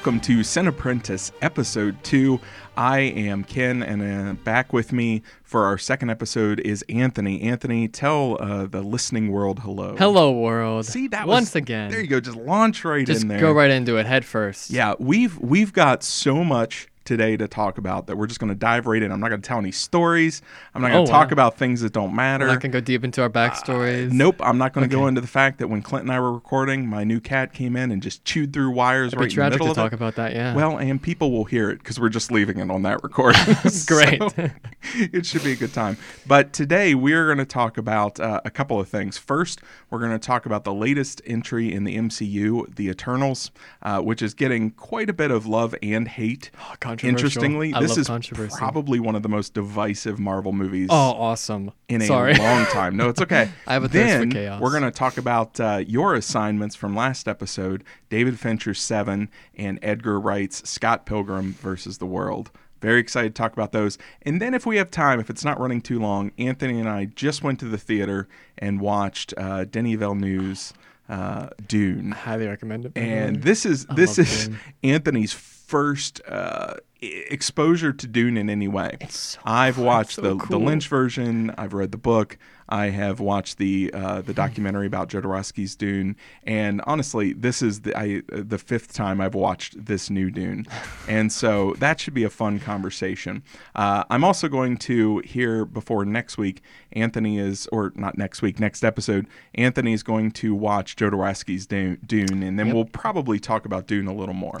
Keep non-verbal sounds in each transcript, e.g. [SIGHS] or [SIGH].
Welcome to Cinepprentice Episode 2. I am Ken, and uh, back with me for our second episode is Anthony. Anthony, tell uh, the listening world hello. Hello, world. See that once was, again. There you go. Just launch right Just in there. Just go right into it head first. Yeah, we've we've got so much today to talk about that we're just going to dive right in. I'm not going to tell any stories. I'm not going Oh, to talk wow. about things that don't matter. We're not gonna go deep into our backstories. Nope, I'm not going to go into the fact that when Clint and I were recording, my new cat came in and just chewed through wires It'd right in the middle to of talk it. about that. Yeah. Well, and people will hear it because we're just leaving it on that [LAUGHS] recording. Great. So, [LAUGHS] it should be a good time. But today we're going to talk about uh, a couple of things. First, we're going to talk about the latest entry in the MCU, The Eternals, uh, which is getting quite a bit of love and hate. Oh, controversial. Interestingly, I this is probably one of the most divisive Marvel movies oh, awesome. in a long time. No, it's okay. [LAUGHS] I have a thirst for then chaos. we're going to talk about uh, your assignments from last episode: David Fincher's Seven and Edgar Wright's Scott Pilgrim versus the World. Very excited to talk about those. And then, if we have time, if it's not running too long, Anthony and I just went to the theater and watched uh, Denis Villeneuve's uh, Dune. Highly recommend it. And this is I this is Dune. Anthony's first uh, exposure to Dune in any way. so I've watched so the, the. Lynch version. I've read the book. I have watched the uh, the documentary about Jodorowsky's Dune. And honestly, this is the I, uh, the fifth time I've watched this new Dune, [LAUGHS] and so that should be a fun conversation. Uh, I'm also going to hear before next week. Anthony is, or not next week, next episode. Anthony is going to watch Jodorowsky's Dune, Dune and then Yep. we'll probably talk about Dune a little more.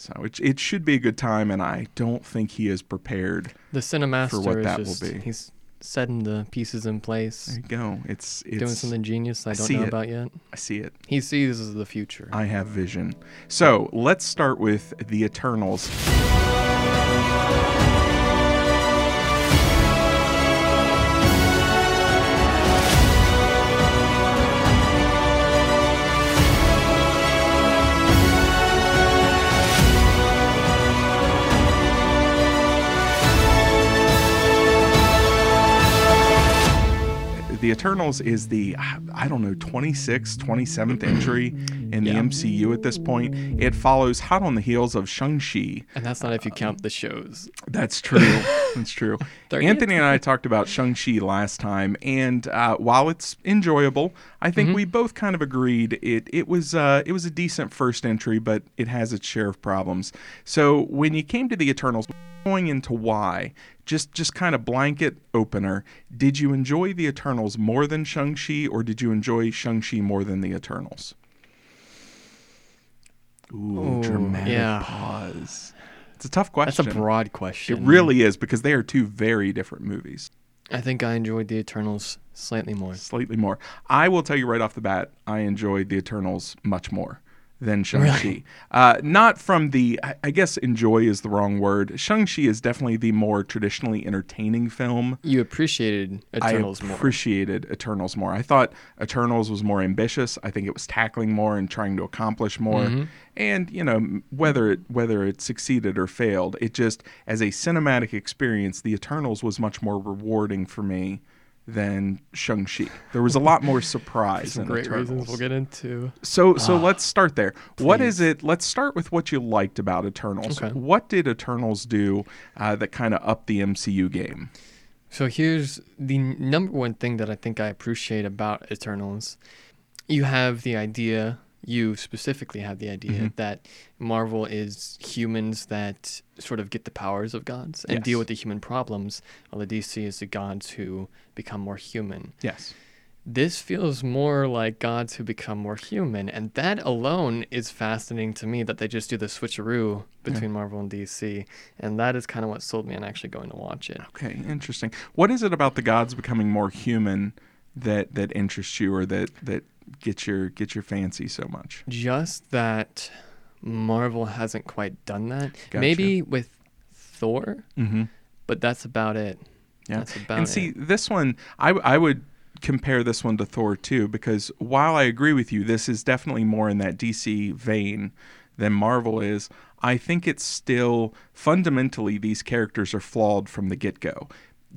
So it, it should be a good time, and I don't think he is prepared. the Cinemaster for what is that will be. he's setting the pieces in place, There you go. It's it's doing something genius I don't know it. about yet. I see it. He sees the future. I have vision. So let's start with the Eternals. The Eternals is the, I don't know, 26th, 27th entry in the MCU at this point. It follows hot on the heels of Shang-Chi, and that's not if you count the shows. That's true. [LAUGHS] That's true. [LAUGHS] Anthony and I talked about Shang-Chi last time, and uh, while it's enjoyable, I think we both kind of agreed it it was uh, it was a decent first entry, but it has its share of problems. So when you came to the Eternals, going into why, just just kind of blanket opener, did you enjoy the Eternals more than Shang-Chi, or did you enjoy Shang-Chi more than the Eternals? Ooh, Ooh, dramatic yeah. pause. It's a tough question. That's a broad question. It really is because they are two very different movies. I think I enjoyed the Eternals slightly more. Slightly more. I will tell you right off the bat, I enjoyed the Eternals much more than Shang-Chi. Uh, not from the, I- I guess enjoy is the wrong word. Shang-Chi is definitely the more traditionally entertaining film. You appreciated Eternals I more. appreciated Eternals more. I thought Eternals was more ambitious. I think it was tackling more and trying to accomplish more. Mm-hmm. And you know whether it whether it succeeded or failed, it just as a cinematic experience, the Eternals was much more rewarding for me than Shang Chi. There was a lot more [LAUGHS] surprise Some great Eternals. reasons we'll get into. So so let's start there. What is it? Let's start with what you liked about Eternals. Okay. What did Eternals do uh, that kind of upped the MCU game? So here's the number one thing that I think I appreciate about Eternals. You have the idea, you specifically have the idea Mhm. that Marvel is humans that sort of get the powers of gods and deal with the human problems, while the DC is the gods who become more human. Yes. This feels more like gods who become more human, and that alone is fascinating to me that they just do the switcheroo between Marvel and DC, and that is kind of what sold me on actually going to watch it. Okay, interesting. What is it about the gods becoming more human that that interests you or that that gets your gets your fancy so much? Just that Marvel hasn't quite done that. Gotcha. Maybe with Thor, Mm-hmm. but that's about it. Yeah. That's about and see, it. this one, I I would compare this one to Thor too because while I agree with you, this is definitely more in that DC vein than Marvel is. I think it's still fundamentally these characters are flawed from the get go.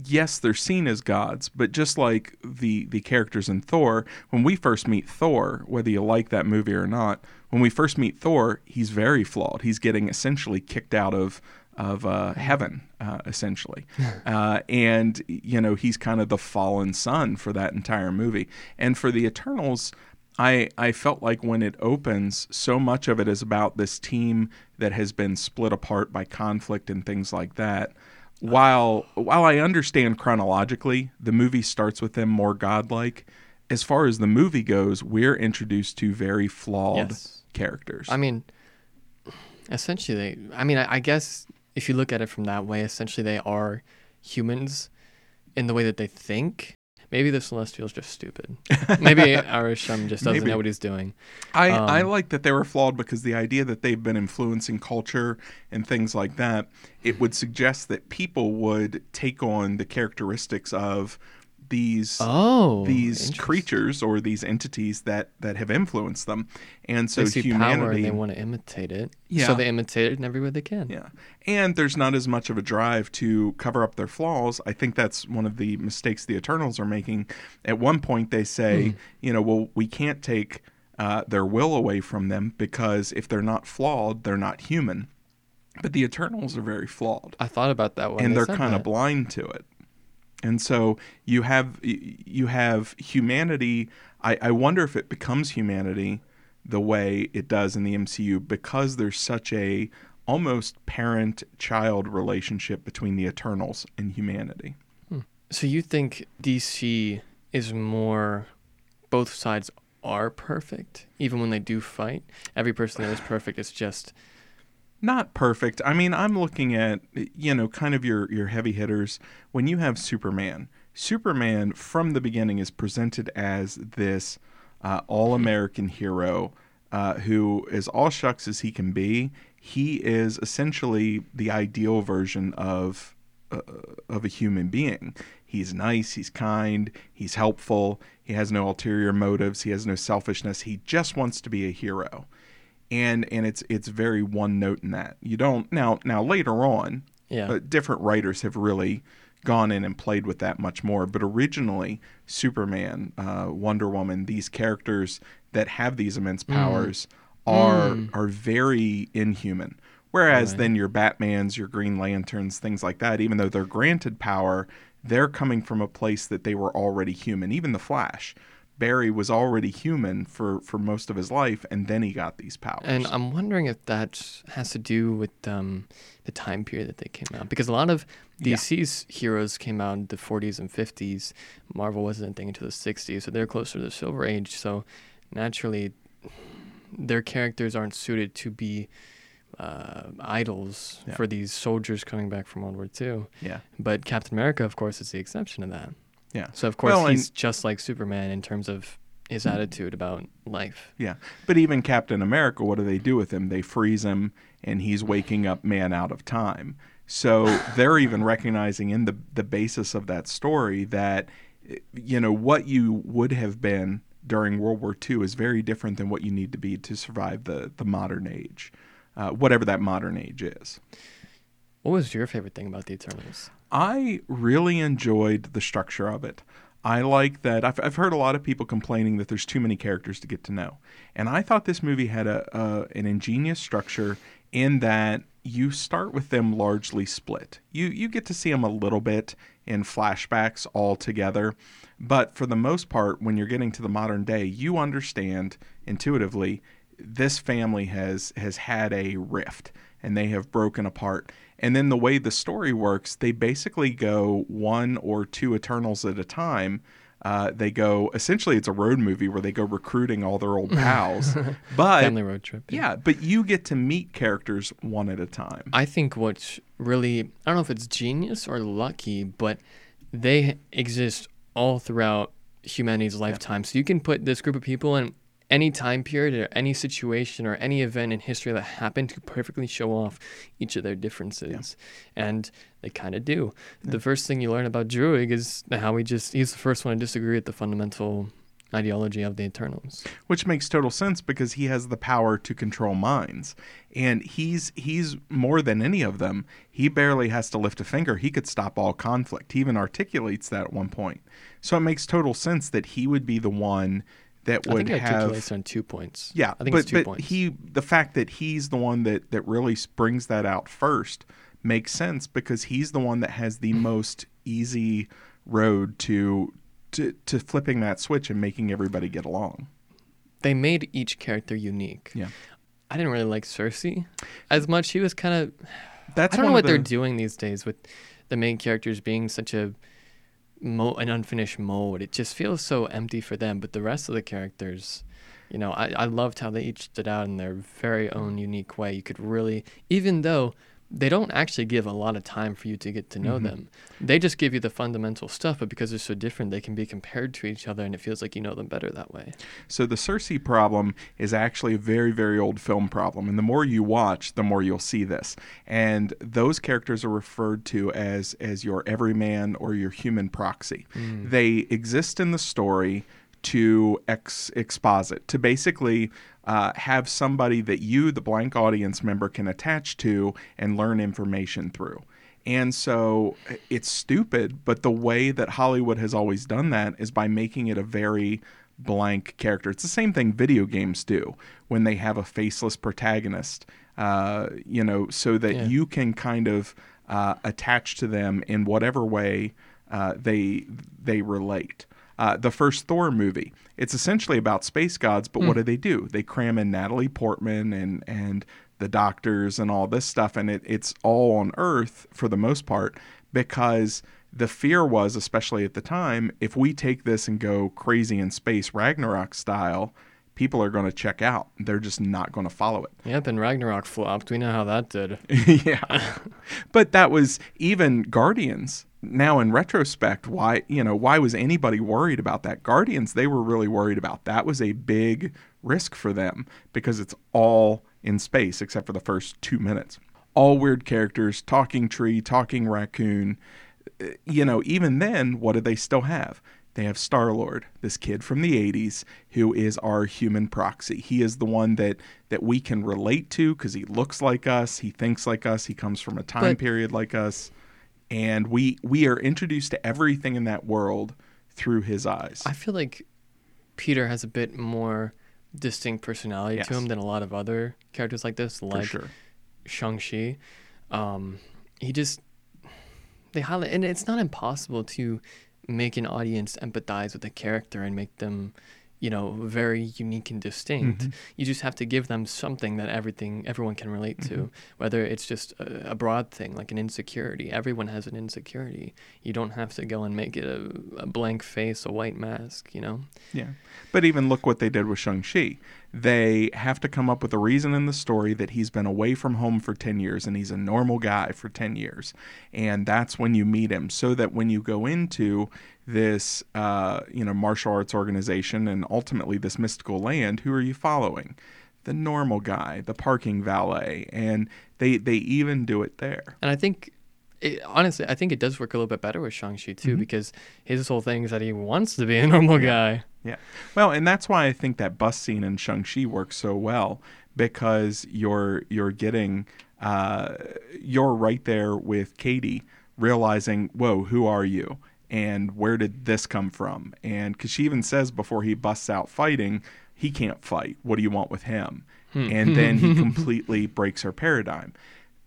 Yes, they're seen as gods, but just like the the characters in Thor, when we first meet Thor, whether you like that movie or not, when we first meet Thor, he's very flawed. He's getting essentially kicked out of of uh, heaven, uh, essentially, [LAUGHS] uh, and you know he's kind of the fallen son for that entire movie. And for the Eternals, I I felt like when it opens, so much of it is about this team that has been split apart by conflict and things like that. While while I understand chronologically, the movie starts with them more godlike. As far as the movie goes, we're introduced to very flawed Yes. characters. I mean, essentially, they. I mean, I, I guess if you look at it from that way, essentially they are humans in the way that they think. Maybe the Celestial's just stupid. Maybe [LAUGHS] Arishem just doesn't Maybe. know what he's doing. I, I Um, like that they were flawed because the idea that they've been influencing culture and things like that, it would suggest that people would take on the characteristics of these Oh, these creatures or these entities that that have influenced them. And so they see power and humanity they want to imitate it. Yeah. So they imitate it in every way they can. Yeah. And there's not as much of a drive to cover up their flaws. I think that's one of the mistakes the Eternals are making. At one point, they say, Hmm. you know, well, we can't take uh, their will away from them because if they're not flawed, they're not human. But the Eternals are very flawed I thought about that when and they they're kind of blind to it. And so you have you have humanity. I, I wonder if it becomes humanity the way it does in the MCU because there's such a almost parent-child relationship between the Eternals and humanity. Hmm. So you think DC is more both sides are perfect even when they do fight? Every person there is perfect. It's just Not perfect. I mean, I'm looking at you know kind of your your heavy hitters. When you have Superman, Superman from the beginning is presented as this uh, all-American hero uh, who is all shucks as he can be. He is essentially the ideal version of uh, of a human being. He's nice, he's kind, he's helpful, he has no ulterior motives, he has no selfishness. He just wants to be a hero. And and it's it's very one note in that. You don't now now later on, yeah. uh, different writers have really gone in and played with that much more. But originally, Superman, uh, Wonder Woman, these characters that have these immense powers are Mm. are very inhuman. Whereas Right. then your Batmans, your Green Lanterns, things like that, even though they're granted power, they're coming from a place that they were already human. Even the Flash, Barry was already human for for most of his life, and then he got these powers. And I'm wondering if that has to do with um, the time period that they came out, because a lot of Yeah. DC's heroes came out in the 40s and 50s. Marvel wasn't a thing until the 60s, so they're closer to the Silver Age. So naturally, their characters aren't suited to be uh, idols Yeah. for these soldiers coming back from World War II. yeah, But Captain America, of course, is the exception to that. Yeah. So of course Well, and- he's just like Superman in terms of his attitude about life. Yeah. But even Captain America, what do they do with him? They freeze him and he's waking up man out of time. So [LAUGHS] they're even recognizing in the the basis of that story that you know what you would have been during World War II is very different than what you need to be to survive the the modern age. Uh, whatever that modern age is. What was your favorite thing about the Eternals? I really enjoyed the structure of it. I like that. I've, I've heard a lot of people complaining that there's too many characters to get to know, and I thought this movie had a, a an ingenious structure in that you start with them largely split. You you get to see them a little bit in flashbacks all together, but for the most part, when you're getting to the modern day, you understand intuitively this family has has had a rift and they have broken apart. And then the way the story works, they basically go one or two Eternals at a time. Uh, they go essentially it's a road movie where they go recruiting all their old [LAUGHS] pals. but Family road trip. yeah, but you get to meet characters one at a time. I think what's really I don't know if it's genius or lucky, but they exist all throughout humanity's lifetime. So you can put this group of people in any time period or any situation or any event in history that happened to perfectly show off each of their differences. And they kind of do. The first thing you learn about Druig is how he just he's the first one to disagree with the fundamental ideology of the Eternals. which makes total sense because he has the power to control minds. And he's he's more than any of them. He barely has to lift a finger. He could stop all conflict. He even articulates that at one point. So it makes total sense that he would be the one that I would think it have on two points. yeah, I think but, it's two but points. he the fact that he's the one that that really brings that out first makes sense because he's the one that has the [CLEARS THROAT] most easy road to to to flipping that switch and making everybody get along. they made each character unique. Yeah. I didn't really like Sersi as much. She was kind of That's I don't know what of they're doing these days with the main characters being such a mo- an unfinished mode. It just feels so empty for them. But the rest of the characters, you know, I, I loved how they each stood out in their very own unique way. You could really, even though they don't actually give a lot of time for you to get to know Mhm. them, they just give you the fundamental stuff. But because they're so different, they can be compared to each other, and it feels like you know them better that way. So the Sersi problem is actually a very, very old film problem, and the more you watch, the more you'll see this. And those characters are referred to as as your everyman or your human proxy. They exist in the story to ex- exposit, to basically uh, have somebody that you, the blank audience member, can attach to and learn information through. And so it's stupid, but the way that Hollywood has always done that is by making it a very blank character. It's the same thing video games do when they have a faceless protagonist, uh, you know, so that Yeah. you can kind of uh, attach to them in whatever way uh, they they relate. Uh, the first Thor movie, it's essentially about space gods, but what hmm. do they do? They cram in Natalie Portman and and the doctors and all this stuff, and it, it's all on Earth for the most part because the fear was, especially at the time, if we take this and go crazy in space Ragnarok style, people are going to check out. They're just not going to follow it. Yep, and Ragnarok flopped. We know how that did. [LAUGHS] yeah. But that was even Guardians. Now in retrospect, why, you know, why was anybody worried about that? Guardians, they were really worried about. That was a big risk for them because it's all in space except for the first 2 minutes. All weird characters, talking tree, talking raccoon. Uh, You know, even then, what do they still have? They have Star Lord, this kid from the 80s, who is our human proxy. He is the one that, that we can relate to because he looks like us, he thinks like us, he comes from a time But- period like us. And we, we are introduced to everything in that world through his eyes. I feel like Peter has a bit more distinct personality Yes. to him than a lot of other characters like this, like sure. Shang-Chi. Um, he just they highlight, and it's not impossible to make an audience empathize with a character and make them, you know, very unique and distinct. Mm-hmm. You just have to give them something that everything everyone can relate to, whether it's just a, a broad thing like an insecurity. Everyone has an insecurity. You don't have to go and make it a, a blank face, a white mask. You know. Yeah. But even look what they did with Shang-Chi. They have to come up with a reason in the story that he's been away from home for 10 years and he's a normal guy for 10 years. And that's when you meet him. So that when you go into this, uh, you know, martial arts organization and ultimately this mystical land, who are you following? The normal guy, the parking valet. And they, they even do it there. And I think, it, honestly, I think it does work a little bit better with Shang-Chi too, Mhm. because his whole thing is that he wants to be a normal guy. Yeah. Well, and that's why I think that bus scene in Shang-Chi works so well because you're you're getting uh, you're right there with Katie realizing, whoa, who are you? And where did this come from? And because she even says before he busts out fighting, he can't fight. What do you want with him? Hmm. And then he [LAUGHS] completely breaks her paradigm.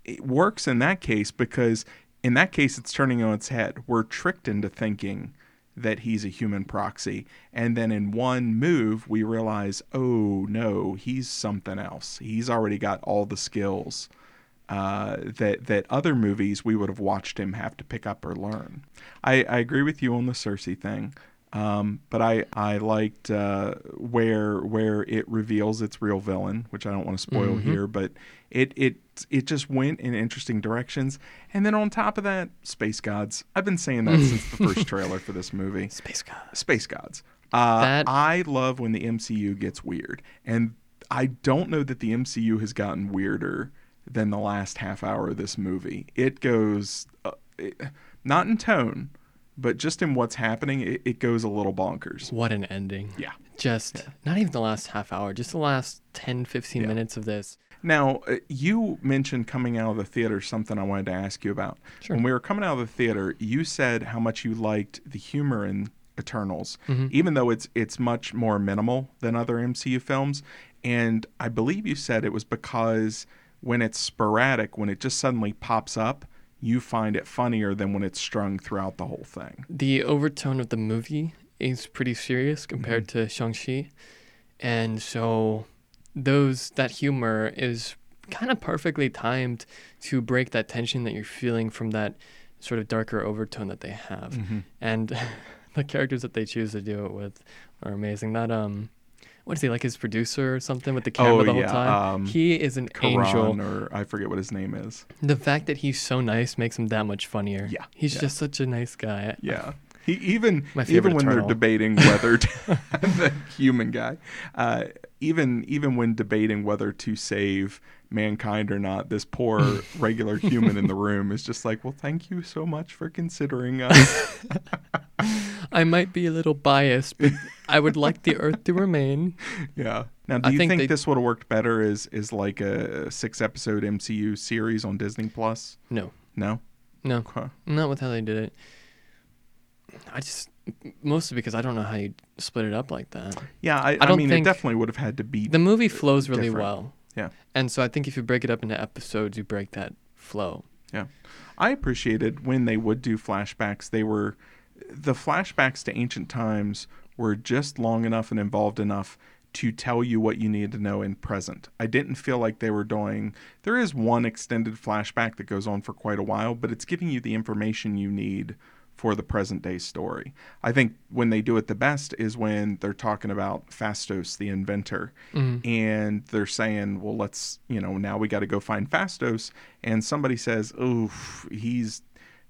It works in that case because in that case it's turning on its head. We're tricked into thinking that he's a human proxy. And then in one move, we realize, oh no, he's something else. He's already got all the skills uh, that that other movies we would have watched him have to pick up or learn. I, I agree with you on the Sersi thing. Um, but I, I liked uh, where where it reveals its real villain, which I don't want to spoil Mhm. here, but it it it just went in interesting directions. And then on top of that, space gods. I've been saying that since the first [LAUGHS] trailer for this movie. Space guy. Space gods. Uh, That- I love when the MCU gets weird, and I don't know that the MCU has gotten weirder than the last half hour of this movie. It goes uh, it, not in tone, but just in what's happening, it, it goes a little bonkers. What an ending. Yeah. Just not even the last half hour, just the last 10, 15 Yeah. minutes of this. Now, uh, you mentioned coming out of the theater something I wanted to ask you about. Sure. When we were coming out of the theater, you said how much you liked the humor in Eternals, Mhm. even though it's it's much more minimal than other MCU films. And I believe you said it was because when it's sporadic, when it just suddenly pops up, you find it funnier than when it's strung throughout the whole thing. The overtone of the movie is pretty serious compared to Shang-Chi. And so those that humor is kind of perfectly timed to break that tension that you're feeling from that sort of darker overtone that they have. Mm-hmm. And [LAUGHS] the characters that they choose to do it with are amazing. That um what is he like his producer or something with the camera Oh, the whole yeah, time? um, he is an angel. Or I forget what his name is. The fact that he's so nice makes him that much funnier. Yeah, He's yeah. just such a nice guy. Yeah. He even even when they're debating whether [LAUGHS] to, [LAUGHS] the human guy, uh, even even when debating whether to save mankind or not, this poor [LAUGHS] regular human in the room is just like, well, thank you so much for considering us. I might be a little biased, but I would like the Earth to remain. [LAUGHS] yeah. Now, do I you think think, they- this would have worked better as is like a six episode MCU series on Disney Plus? No, No. no, Huh. not with how they did it. I just mostly because I don't know how you split it up like that. Yeah, I, I, I don't mean, think- it definitely would have had to be The movie flows really different. well. Yeah. And so I think if you break it up into episodes, you break that flow. Yeah. I appreciated when they would do flashbacks. They were the flashbacks to ancient times were just long enough and involved enough to tell you what you needed to know in present. I didn't feel like they were doing there is one extended flashback that goes on for quite a while, but it's giving you the information you need for the present day story. I think when they do it the best is when they're talking about Phastos the inventor Mhm. and they're saying, well, let's, you know, now we got to go find Phastos. And somebody says, oh, he's,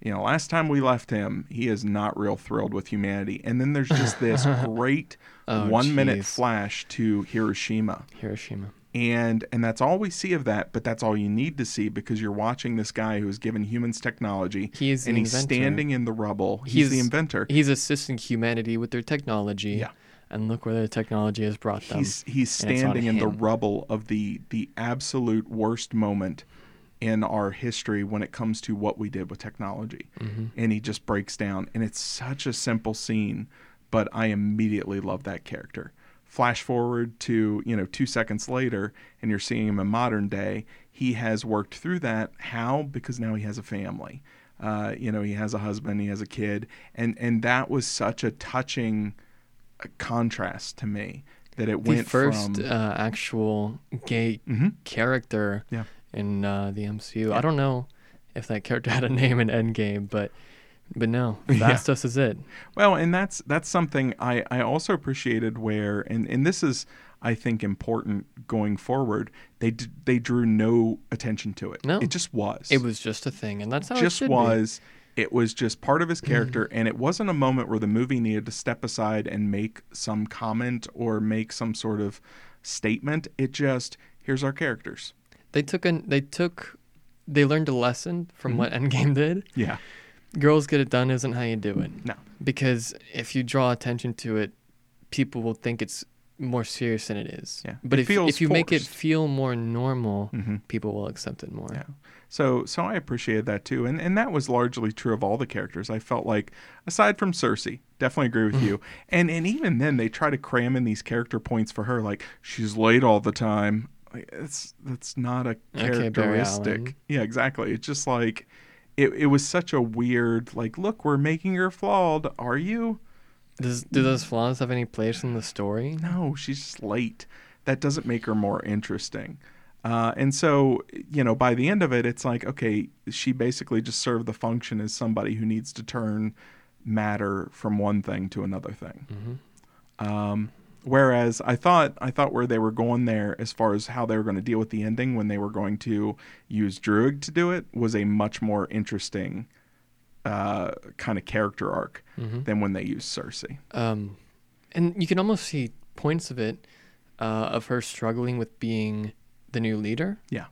you know, last time we left him, he is not real thrilled with humanity. And then there's just this [LAUGHS] oh, great Oh, one minute flash to Hiroshima. Hiroshima. And and that's all we see of that, but that's all you need to see because you're watching this guy who's given humans technology He is the and he's inventor. standing in the rubble. He's, the inventor. He's assisting humanity with their technology. Yeah. And look where their technology has brought them. he's he's and it's on standing in the rubble of the the absolute worst moment in our history when it comes to what we did with technology Mhm. and he just breaks down and it's such a simple scene but i immediately love that character flash forward to you know two seconds later and you're seeing him in modern day he has worked through that how because now he has a family uh, you know he has a husband he has a kid and and that was such a touching uh, contrast to me that it the went first from uh, actual gay Mhm. character Yeah. In uh, the MCU. Yeah. I don't know if that character [LAUGHS] had a name in Endgame, but but no, [LAUGHS] Yeah. Phastos is it. Well, and that's that's something I, I also appreciated where and, and this is I think important going forward. They d- they drew no attention to it. No. it just was. It was just a thing, and that's how it just be. was. It was just part of his character, and it wasn't a moment where the movie needed to step aside and make some comment or make some sort of statement. It just here's our characters. They took an they took they learned a lesson from Mhm. what Endgame did. Yeah, Girls get it done isn't how you do it. No. Because if you draw attention to it, people will think it's more serious than it is. Yeah. But It if if you make it feel more normal, hmm people will accept it more. Yeah. So so I appreciated that too. And and that was largely true of all the characters. I felt like aside from Sersi, definitely agree with you. And and even then they try to cram in these character points for her like she's late all the time. Like, It's that's not a characteristic. Yeah, exactly. It's just like it, it was such a weird like look, we're making her flawed. Are you? Does do those flaws have any place in the story? No, she's just late. That doesn't make her more interesting. Uh, and so, you know, by the end of it, it's like, okay, she basically just served the function as somebody who needs to turn matter from one thing to another thing. hmm Um, whereas I thought, I thought where they were going there, as far as how they were going to deal with the ending, when they were going to use Druig to do it, was a much more interesting uh, kind of character arc hmm than when they used Sersi. Um, and you can almost see points of it, uh, of her struggling with being the new leader. Yeah.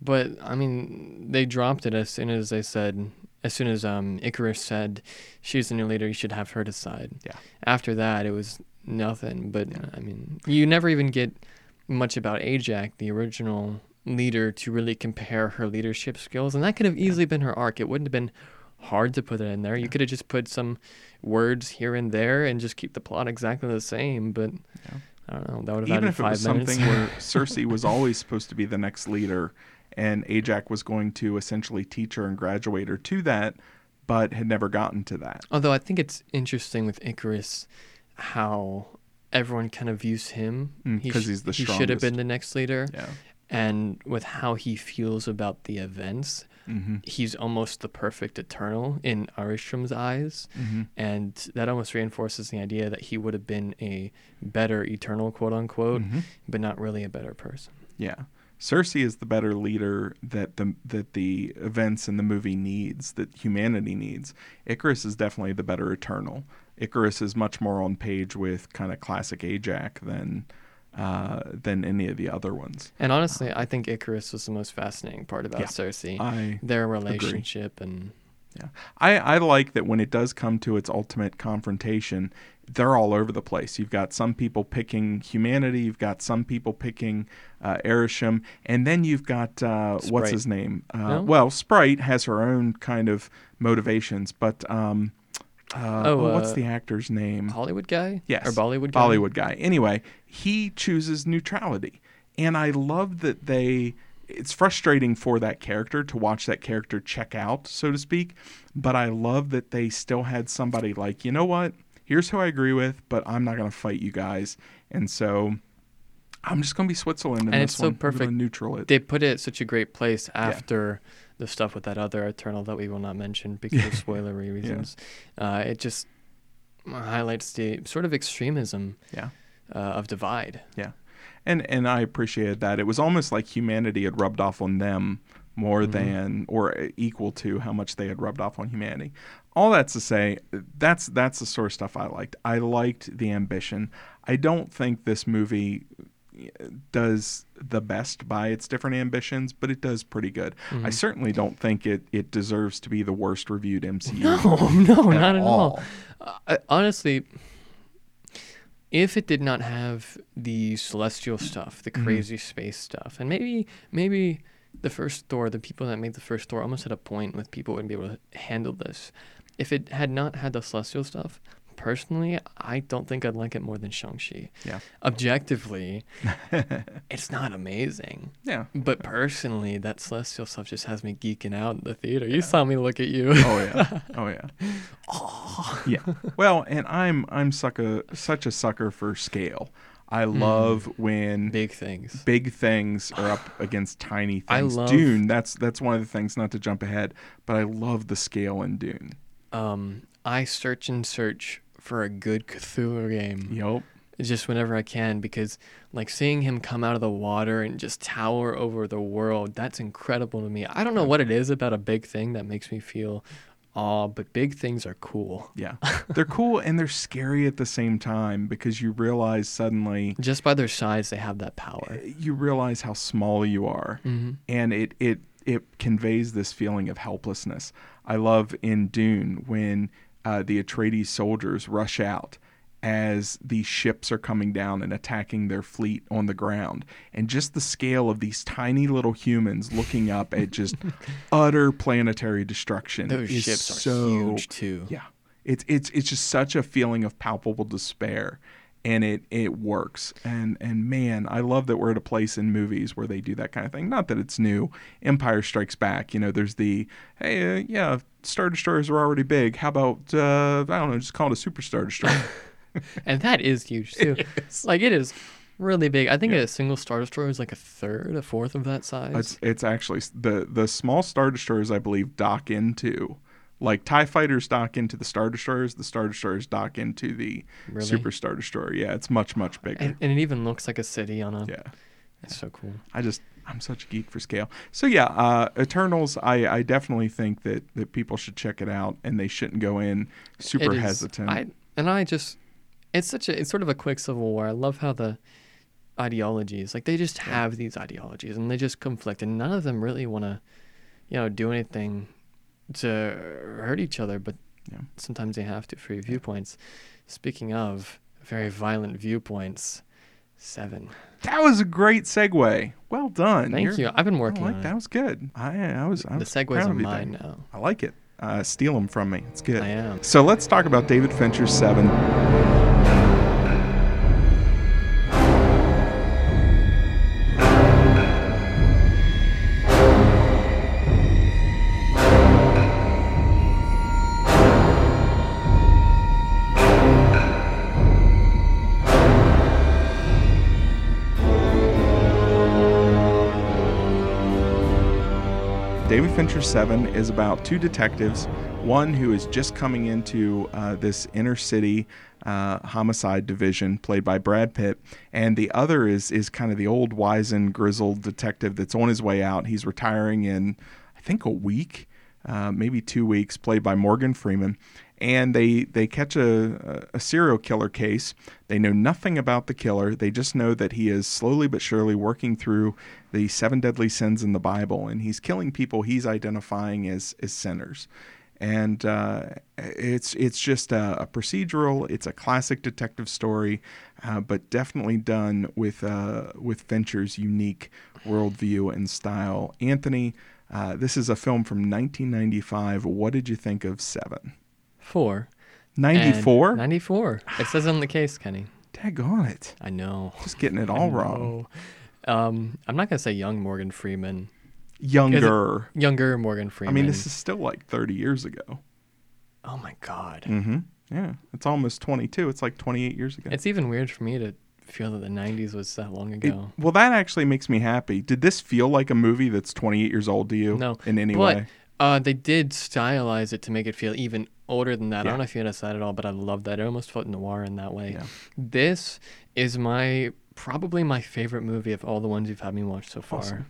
But I mean, they dropped it as soon as they said, as soon as um Icarus said, she's the new leader. You should have her decide. Yeah. After that, it was nothing. But Yeah. I mean, you never even get much about Ajax, the original leader, to really compare her leadership skills, and that could have easily been her arc. It wouldn't have been hard to put it in there. You could have just put some words here and there and just keep the plot exactly the same. But Yeah. I don't know. That would have Even added if it was minutes. something where [LAUGHS] Sersi was always supposed to be the next leader, and Ajax was going to essentially teach her and graduate her to that, but had never gotten to that. Although I think it's interesting with Icarus how everyone kind of views him. Mm, He he's the He should have been the next leader. Yeah. And with how he feels about the events, Mm-hmm. he's almost the perfect Eternal in Arishem's eyes. Mm-hmm. And that almost reinforces the idea that he would have been a better Eternal, quote unquote, Mhm. but not really a better person. Yeah. Cersei is the better leader that the that the events in the movie needs, that humanity needs. Icarus is definitely the better Eternal. Icarus is much more on page with kind of classic Ajax than uh, than any of the other ones. And honestly, I think Icarus was the most fascinating part about Yeah. Sersi. I Their relationship and Yeah. I, I like that when it does come to its ultimate confrontation, they're all over the place. You've got some people picking humanity, you've got some people picking uh, Arishem, and then you've got, uh, what's his name? Uh, No? Well, Sprite has her own kind of motivations, but um, uh, Oh, oh, what's uh, the actor's name? Hollywood guy? Yes. Or Bollywood guy? Bollywood guy. Anyway, he chooses neutrality. And I love that they it's frustrating for that character to watch that character check out, so to speak, but I love that they still had somebody like, "You know what? Here's who I agree with, but I'm not going to fight you guys." And so I'm just going to be Switzerland in And this it's so one. Perfect. neutral it. They put it such a great place after the stuff with that other Eternal that we will not mention because of [LAUGHS] spoilery reasons. Uh, it just highlights the sort of extremism yeah. uh, of divide. Yeah. And and I appreciated that. It was almost like humanity had rubbed off on them more Mhm. than or equal to how much they had rubbed off on humanity. All that's to say, that's that's the sort of stuff I liked. I liked the ambition. I don't think this movie does the best by its different ambitions, but it does pretty good. I Mhm. certainly don't think it it deserves to be the worst reviewed MCU. No, [LAUGHS] no, at not at all. all. Uh, honestly, if it did not have the celestial stuff, the Mhm. crazy space stuff, and maybe maybe the first Thor, the people that made the first Thor, almost at a point with people wouldn't be able to handle this. If it had not had the celestial stuff, personally, I don't think I'd like it more than Shang Chi. Yeah. Objectively, [LAUGHS] it's not amazing. Yeah. But personally, that celestial stuff just has me geeking out in the theater. You saw me look at you. Oh yeah. Oh yeah. [LAUGHS] Yeah. Well, and I'm I'm sucker such a sucker for scale. I love when Big things. big things are up against tiny [SIGHS] I things. love- Dune, that's that's one of the things not to jump ahead, but I love the scale in Dune. um, I search and search for a good Cthulhu game Yep. just whenever I can because like seeing him come out of the water and just tower over the world, that's incredible to me. I don't know what it is about a big thing that makes me feel awe, but big things are cool. Yeah. [LAUGHS] They're cool and they're scary at the same time because you realize suddenly Just by their size, they have that power. you realize how small you are. Mm-hmm. and it it it conveys this feeling of helplessness. I love in Dune when uh, the Atreides soldiers rush out as these ships are coming down and attacking their fleet on the ground, and just the scale of these tiny little humans looking up at just [LAUGHS] utter planetary destruction. Those is ships are so huge too. yeah, it's it's it's just such a feeling of palpable despair, and it it works. And and man, I love that we're at a place in movies where they do that kind of thing. Not that it's new. Empire Strikes Back. You know, there's the hey, uh, yeah, star destroyers are already big. How about uh, I don't know, just call it a super star destroyer. [LAUGHS] [LAUGHS] And that is huge too. Like it is really big. I think Yeah. a single Star Destroyer is like a third, a fourth of that size. it's it's actually the the small star destroyers I believe dock into. Like TIE fighters dock into the Star Destroyers, the Star Destroyers dock into the Really? Super Star Destroyer. Yeah, it's much, much bigger. and, and it even looks like a city on a. yeah. It's so cool. I just I'm such a geek for scale. So yeah, uh, Eternals. I, I definitely think that that people should check it out, and they shouldn't go in super is- hesitant. I and I just, it's such a, it's sort of a quick civil war. I love how the ideologies, like they just have these ideologies, and they just conflict, and none of them really want to, you know, do anything to hurt each other, but Yeah. sometimes they have to for your viewpoints. Speaking of very violent viewpoints, seven. that was a great segue. Well done. Thank You're- you. I've been I working like on that. was good. I I was. I The was segues are mine now. I like it. Uh, steal them from me. It's good. I am. So let's talk about David Fincher's Seven. Fincher 7 is about two detectives, one who is just coming into uh, this inner city uh, homicide division, played by Brad Pitt, and the other is is kind of the old, wizened, grizzled detective that's on his way out. He's retiring in, I think, a week, uh, maybe two weeks, played by Morgan Freeman. And they, they catch a, a serial killer case. They know nothing about the killer. They just know that he is slowly but surely working through the seven deadly sins in the Bible, and he's killing people he's identifying as, as sinners and uh, it's it's just a, a, procedural. It's a classic detective story, uh, but definitely done with uh, with Fincher's unique worldview and style. Anthony, uh, this is a film from 1995. What did you think of Seven? Four. 94? 94. It says on the case, Kenny. Daggone it. I know. Just getting it all wrong. Um, I'm not gonna say young Morgan Freeman. Younger. Younger Morgan Freeman. I mean, this is still like 30 years ago. Oh my God. Mm-hmm. Yeah, it's almost 22. It's like 28 years ago. It's even weird for me to feel that the 90s was that long ago. It, well, that actually makes me happy. Did this feel like a movie that's 28 years old to you? No. In any but, way? Uh, they did stylize it to make it feel even older than that. Yeah. I don't know if you noticed that at all, but I love that. It almost felt noir in that way. Yeah. This is my probably my favorite movie of all the ones you've had me watch so far. Awesome.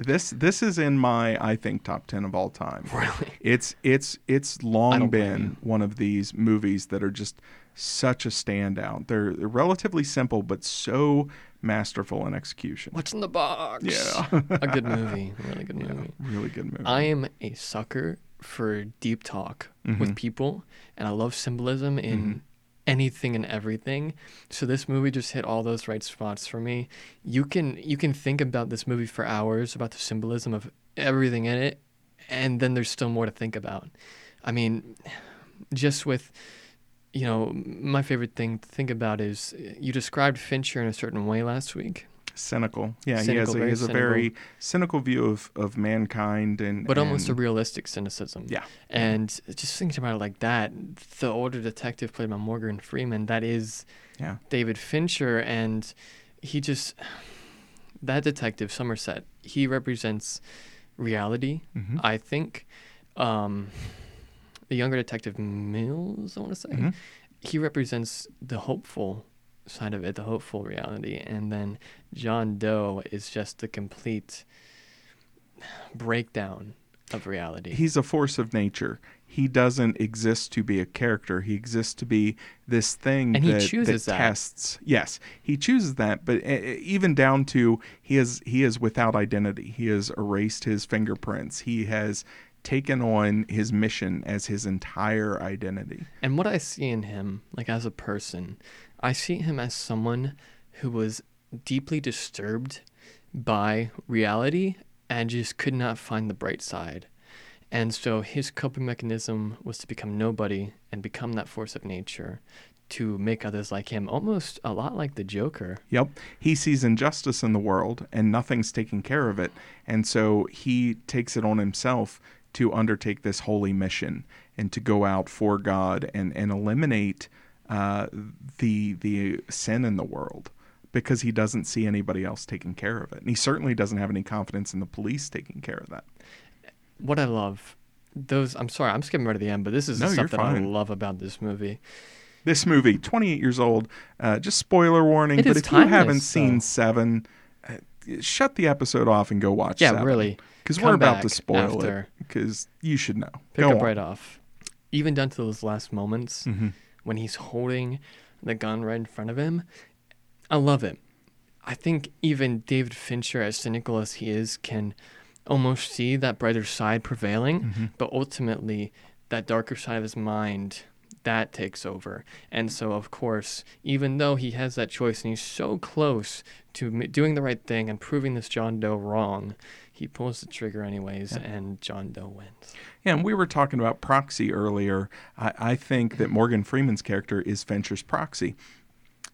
This this is in my I think top 10 of all time. [LAUGHS] Really? It's it's it's long been one of these movies that are just such a standout. They're, they're relatively simple but so masterful in execution. What's in the box? Yeah. a good movie. [LAUGHS] Really good Yeah, movie. really good movie. I am a sucker for deep talk Mhm. with people, and I love symbolism in Mhm. anything and everything. So this movie just hit all those right spots for me. You can you can think about this movie for hours about the symbolism of everything in it, and then there's still more to think about. I mean, just with you know, my favorite thing to think about is you described Fincher in a certain way last week. Cynical. Yeah, Cynical, he has a, he very has a cynical. very cynical view of, of mankind and but almost a realistic cynicism. Yeah. And just thinking about it like that, the older detective played by Morgan Freeman, that is Yeah. David Fincher, and he just that detective Somerset, he represents reality. Mhm. I think um, the younger detective Mills, I want to say, Mhm. he represents the hopeful side of it, the hopeful reality, and then John Doe is just the complete breakdown of reality. He's a force of nature. He doesn't exist to be a character. He exists to be this thing And he chooses that that. tests. Yes, he chooses that, but uh, even down to he is he is without identity. He has erased his fingerprints. He has taken on his mission as his entire identity. And what I see in him, like as a person, I see him as someone who was deeply disturbed by reality and just could not find the bright side. And so his coping mechanism was to become nobody and become that force of nature to make others like him, almost a lot like the Joker. Yep. He sees injustice in the world and nothing's taking care of it. And so he takes it on himself to undertake this holy mission and to go out for God and, and eliminate uh, the the sin in the world because he doesn't see anybody else taking care of it. And he certainly doesn't have any confidence in the police taking care of that. What I love, those, I'm sorry, I'm skipping right to the end, but this is No, stuff that I love about this movie. This movie, 28 years old, uh, just spoiler warning, It but if you haven't seen though. Seven, uh, shut the episode off and go watch Yeah, Seven. really. Because we're about to spoil it. Because you should know. Pick Go up on. right off. Even down to those last moments Mhm. When he's holding the gun right in front of him. I love it. I think even David Fincher, as cynical as he is, can almost see that brighter side prevailing, Mhm. but ultimately that darker side of his mind that takes over. And so, of course, even though he has that choice and he's so close to doing the right thing and proving this John Doe wrong, he pulls the trigger anyways, Yeah. and John Doe wins. Yeah, and we were talking about proxy earlier. I, I think that Morgan Freeman's character is Fincher's proxy.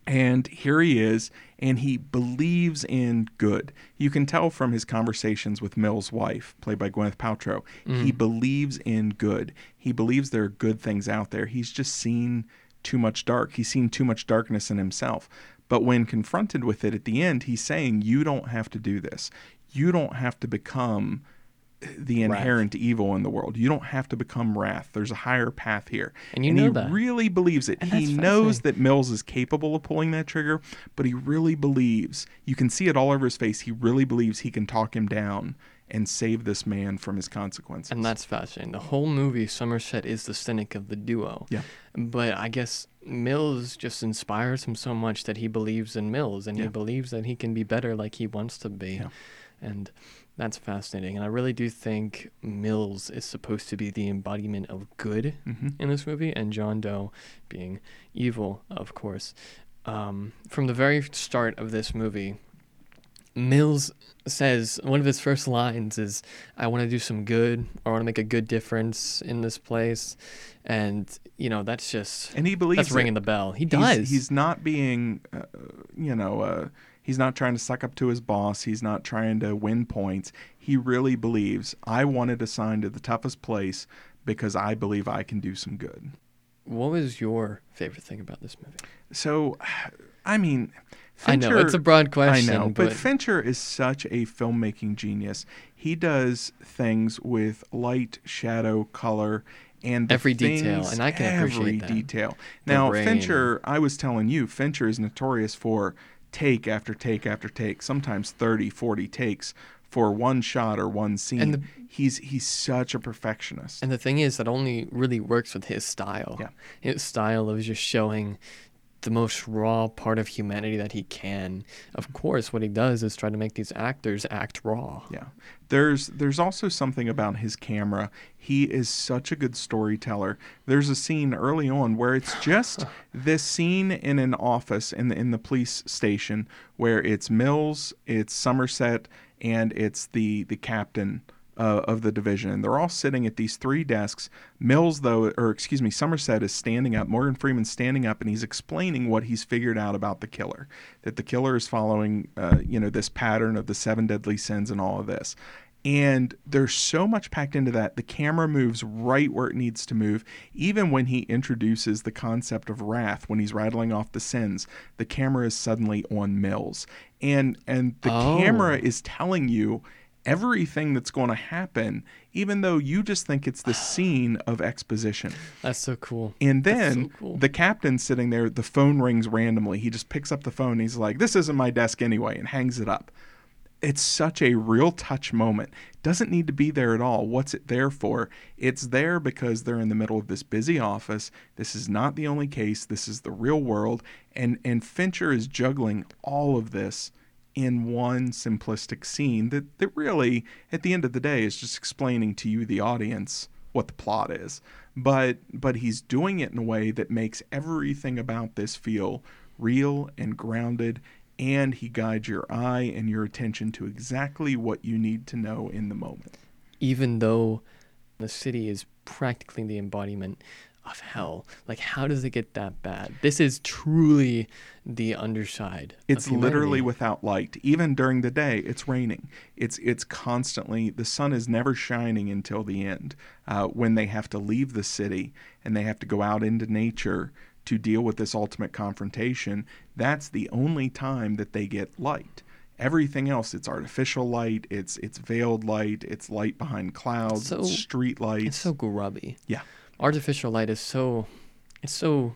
And here he is, and he believes in good. You can tell from his conversations with Mill's wife, played by Gwyneth Paltrow. He mm. believes in good. He believes there are good things out there. He's just seen too much dark. He's seen too much darkness in himself. But when confronted with it at the end, he's saying, You don't have to do this. You don't have to become the Wrath. inherent evil in the world. You don't have to become wrath. There's a higher path here. And you he know that. really believes it. And he knows that Mills is capable of pulling that trigger, but he really believes. You can see it all over his face. He really believes he can talk him down and save this man from his consequences. And that's fascinating. The whole movie, Somerset is the cynic of the duo. Yeah. But I guess Mills just inspires him so much that he believes in Mills and Yeah. he believes that he can be better like he wants to be. Yeah. And that's fascinating. And I really do think Mills is supposed to be the embodiment of good hmm in this movie, and John Doe being evil, of course. Um, from the very start of this movie, Mills says one of his first lines is, "I want to do some good. I want to make a good difference in this place," and you know that's just And he believes that's ringing the bell. He He's- does. He's, not being, uh, you know, uh, he's not trying to suck up to his boss. He's not trying to win points. He really believes I wanted assigned to the toughest place because I believe I can do some good. what was your favorite thing about this movie? So, I mean, I know it's a broad question. I know, but, but Fincher is such a filmmaking genius. He does things with light, shadow, color, and Every detail, and I can appreciate every detail. Now. Fincher, I was telling you, Fincher is notorious for take after take after take, sometimes 30, 40 takes for one shot or one scene. the- he's he's such a perfectionist. And the thing is, that only really works with his style. Yeah. His style of just showing the most raw part of humanity that he can. Of mm-hmm. course, what he does is try to make these actors act raw. Yeah. There's there's also something about his camera. He is such a good storyteller. There's a scene early on where it's just [LAUGHS] this scene in an office in the in the police station where it's Mills, it's Somerset, and it's the the captain uh, of the division. And they're all sitting at these three desks. Mills, though, or excuse me, Somerset is standing up. Morgan Freeman's standing up, and he's explaining what he's figured out about the killer. That the killer is following, uh, you know, this pattern of the seven deadly sins and all of this. And there's so much packed into that. The camera moves right where it needs to move. Even when he introduces the concept of wrath, when he's rattling off the sins, the camera is suddenly on Mills. And and the Oh. camera is telling you everything that's going to happen, even though you just think it's the scene of exposition. That's so cool. And then so cool. the captain's sitting there, the phone rings randomly. He just picks up the phone. And he's like, This isn't my desk anyway, and hangs it up. It's such a real touch moment. Doesn't need to be there at all. What's it there for? It's there because they're in the middle of this busy office. This is not the only case. This is the real world. And and Fincher is juggling all of this in one simplistic scene that, that really, at the end of the day, is just explaining to you, the audience, what the plot is. But but he's doing it in a way that makes everything about this feel real and grounded, and he guides your eye and your attention to exactly what you need to know in the moment. Even though the city is practically the embodiment of hell, like how does it get that bad? This is truly the underside. It's literally without light. Even during the day, it's raining. It's it's constantly the sun is never shining until the end. Uh, when they have to leave the city and they have to go out into nature to deal with this ultimate confrontation, that's the only time that they get light. Everything else, it's artificial light, it's it's veiled light, it's light behind clouds, So- street lights. It's so grubby. Yeah. Artificial light is so it's so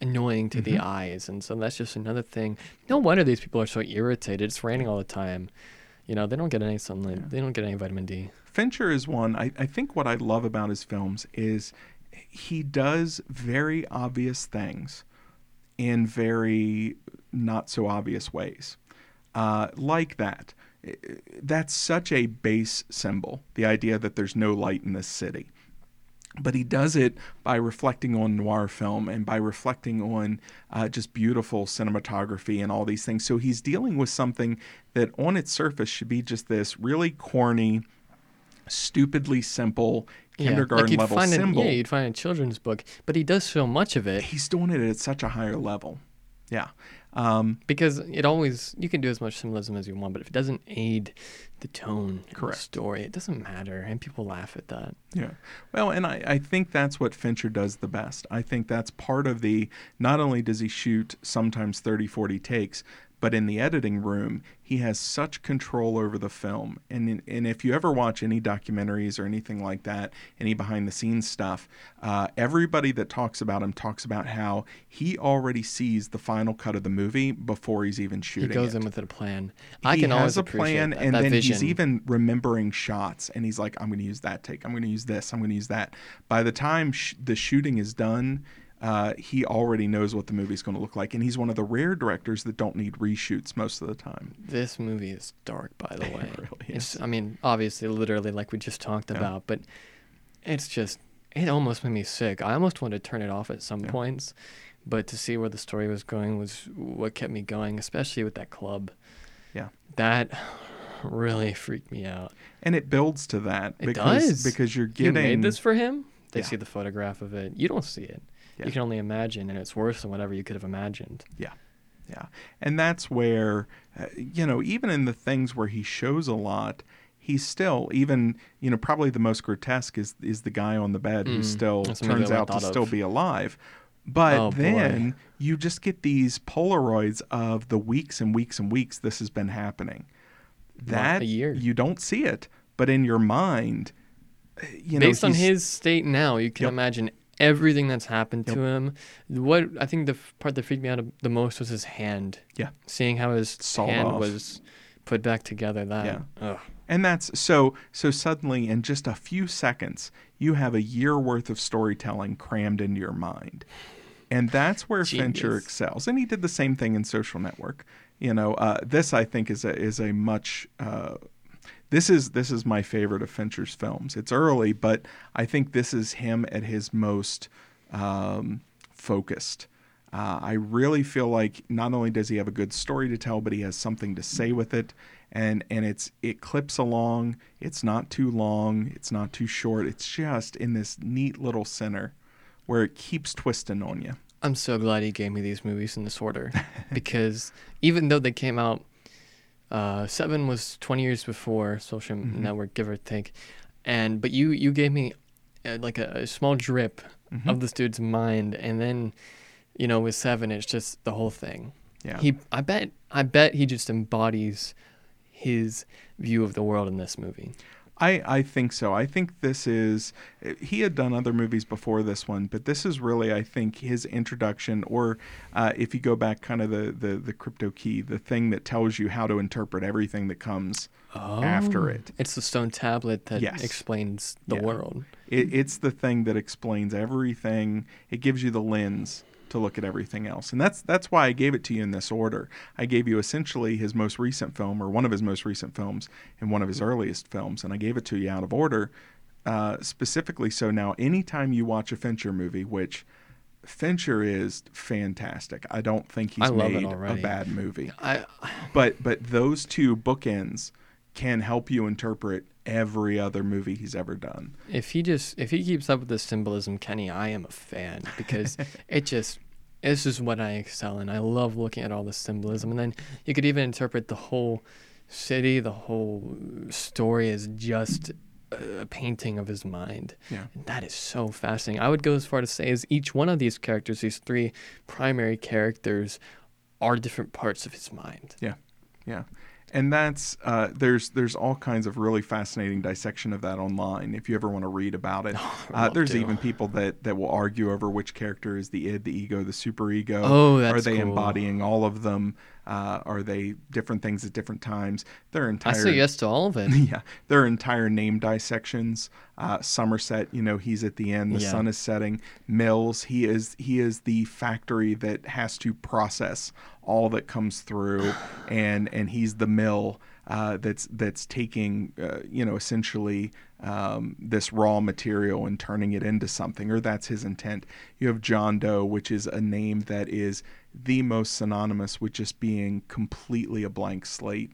annoying to Mm-hmm. the eyes and so that's just another thing. No wonder these people are so irritated. It's raining all the time. You know, they don't get any sunlight. They don't get any vitamin D. Fincher is one. I, I think what I love about his films is he does very obvious things in very not so obvious ways. Uh, like that. That's such a base symbol, the idea that there's no light in this city. But he does it by reflecting on noir film and by reflecting on uh, just beautiful cinematography and all these things. So he's dealing with something that on its surface should be just this really corny, stupidly simple kindergarten like you'd level find symbol. A, yeah, you'd find a children's book, but he does so much of it He's doing it at such a higher level. Yeah. Um, because it always you can do as much symbolism as you want, but if it doesn't aid the tone, and the Correct. story, it doesn't matter, and people laugh at that. Yeah. Well, and I, I think that's what Fincher does the best. I think that's part of the, not only does he shoot sometimes 30, 40 takes, but in the editing room, he has such control over the film. And, and if you ever watch any documentaries or anything like that, any behind the scenes stuff, uh, everybody that talks about him talks about how he already sees the final cut of the movie before he's even shooting. He goes it in with a plan. I he can has always a plan that, and that then vision. he's even remembering shots and he's like i'm going to use that take i'm going to use this i'm going to use that by the time sh- the shooting is done uh, he already knows what the movie's going to look like and he's one of the rare directors that don't need reshoots most of the time This movie is dark, by the [LAUGHS] way. really It's. I mean, obviously, literally, like we just talked Yeah. about, but it's just, it almost made me sick. I almost wanted to turn it off at some Yeah. points, but to see where the story was going was what kept me going, especially with that club. Yeah. That really freaked me out. and it builds to that It because does. because you're getting. You made this for him? They Yeah. see the photograph of it. You don't see it. Yeah. You can only imagine, and it's worse than whatever you could have imagined. Yeah. Yeah. And that's where, uh, you know, even in the things where he shows a lot, he's still, even, you know, probably the most grotesque is, is the guy on the bed who Mm, still that's turns out to thought still be alive. But Oh, boy. then you just get these Polaroids of the weeks and weeks and weeks this has been happening. That you don't see it, but in your mind, uh, you know, Based on his state now, you can Yep. imagine everything that's happened Yep. to him. What I think the part that freaked me out the most was his hand. Yeah. Seeing how his Sawed hand off. was put back together. That. Yeah. Ugh. And that's so so suddenly in just a few seconds you have a year worth of storytelling crammed into your mind. And that's where [SIGHS] Fincher excels. And he did the same thing in Social Network. You know, uh, this I think is a is a much uh, this is this is my favorite of Fincher's films. It's early, but I think this is him at his most um, focused. Uh, I really feel like not only does he have a good story to tell, but he has something to say with it, and and it's it clips along. It's not too long. It's not too short. It's just in this neat little center where it keeps twisting on you. I'm so glad he gave me these movies in this order [LAUGHS] because even though they came out, uh, Seven was 20 years before Social Mhm. Network, give or take, and but you you gave me uh, like a, a small drip Mhm. of this dude's mind, and then you know with Seven it's just the whole thing. Yeah. He I bet I bet he just embodies his view of the world in this movie. I, I think so. I think this is he had done other movies before this one, but this is really I think his introduction, or uh, if you go back, kind of the, the the crypto key, the thing that tells you how to interpret everything that comes after it. It's the stone tablet that Yes. explains the Yeah. world. it. It's the thing that explains everything. It gives you the lens to look at everything else, and that's that's why I gave it to you in this order. I gave you essentially his most recent film, or one of his most recent films, and one of his earliest films, and I gave it to you out of order. uh, specifically so now anytime you watch a fincher movie which fincher is fantastic i don't think he's I love it made a bad movie I but but those two bookends can help you interpret every other movie he's ever done if he just if he keeps up with the symbolism, Kenny, I am a fan because [LAUGHS] it just it's just what I excel in. I love looking at all the symbolism, and then you could even interpret the whole city, the whole story as just a painting of his mind. Yeah. And that is so fascinating. I would go as far to say as each one of these characters, these three primary characters, are different parts of his mind. Yeah. Yeah, and that's uh, there's there's all kinds of really fascinating dissection of that online. If you ever want to read about it, [LAUGHS] uh, there's to. even people that that will argue over which character is the id, the ego, the superego. Oh, that's are they cool. embodying all of them? Uh, are they different things at different times? Their entire I say yes to all of it. [LAUGHS] yeah, their entire name dissections. Uh, Somerset, you know, he's at the end. The Yeah. sun is setting. Mills, he is he is the factory that has to process all that comes through, [SIGHS] and and he's the mill uh, that's that's taking uh, you know essentially um, this raw material and turning it into something, or that's his intent. You have John Doe, which is a name that is the most synonymous with just being completely a blank slate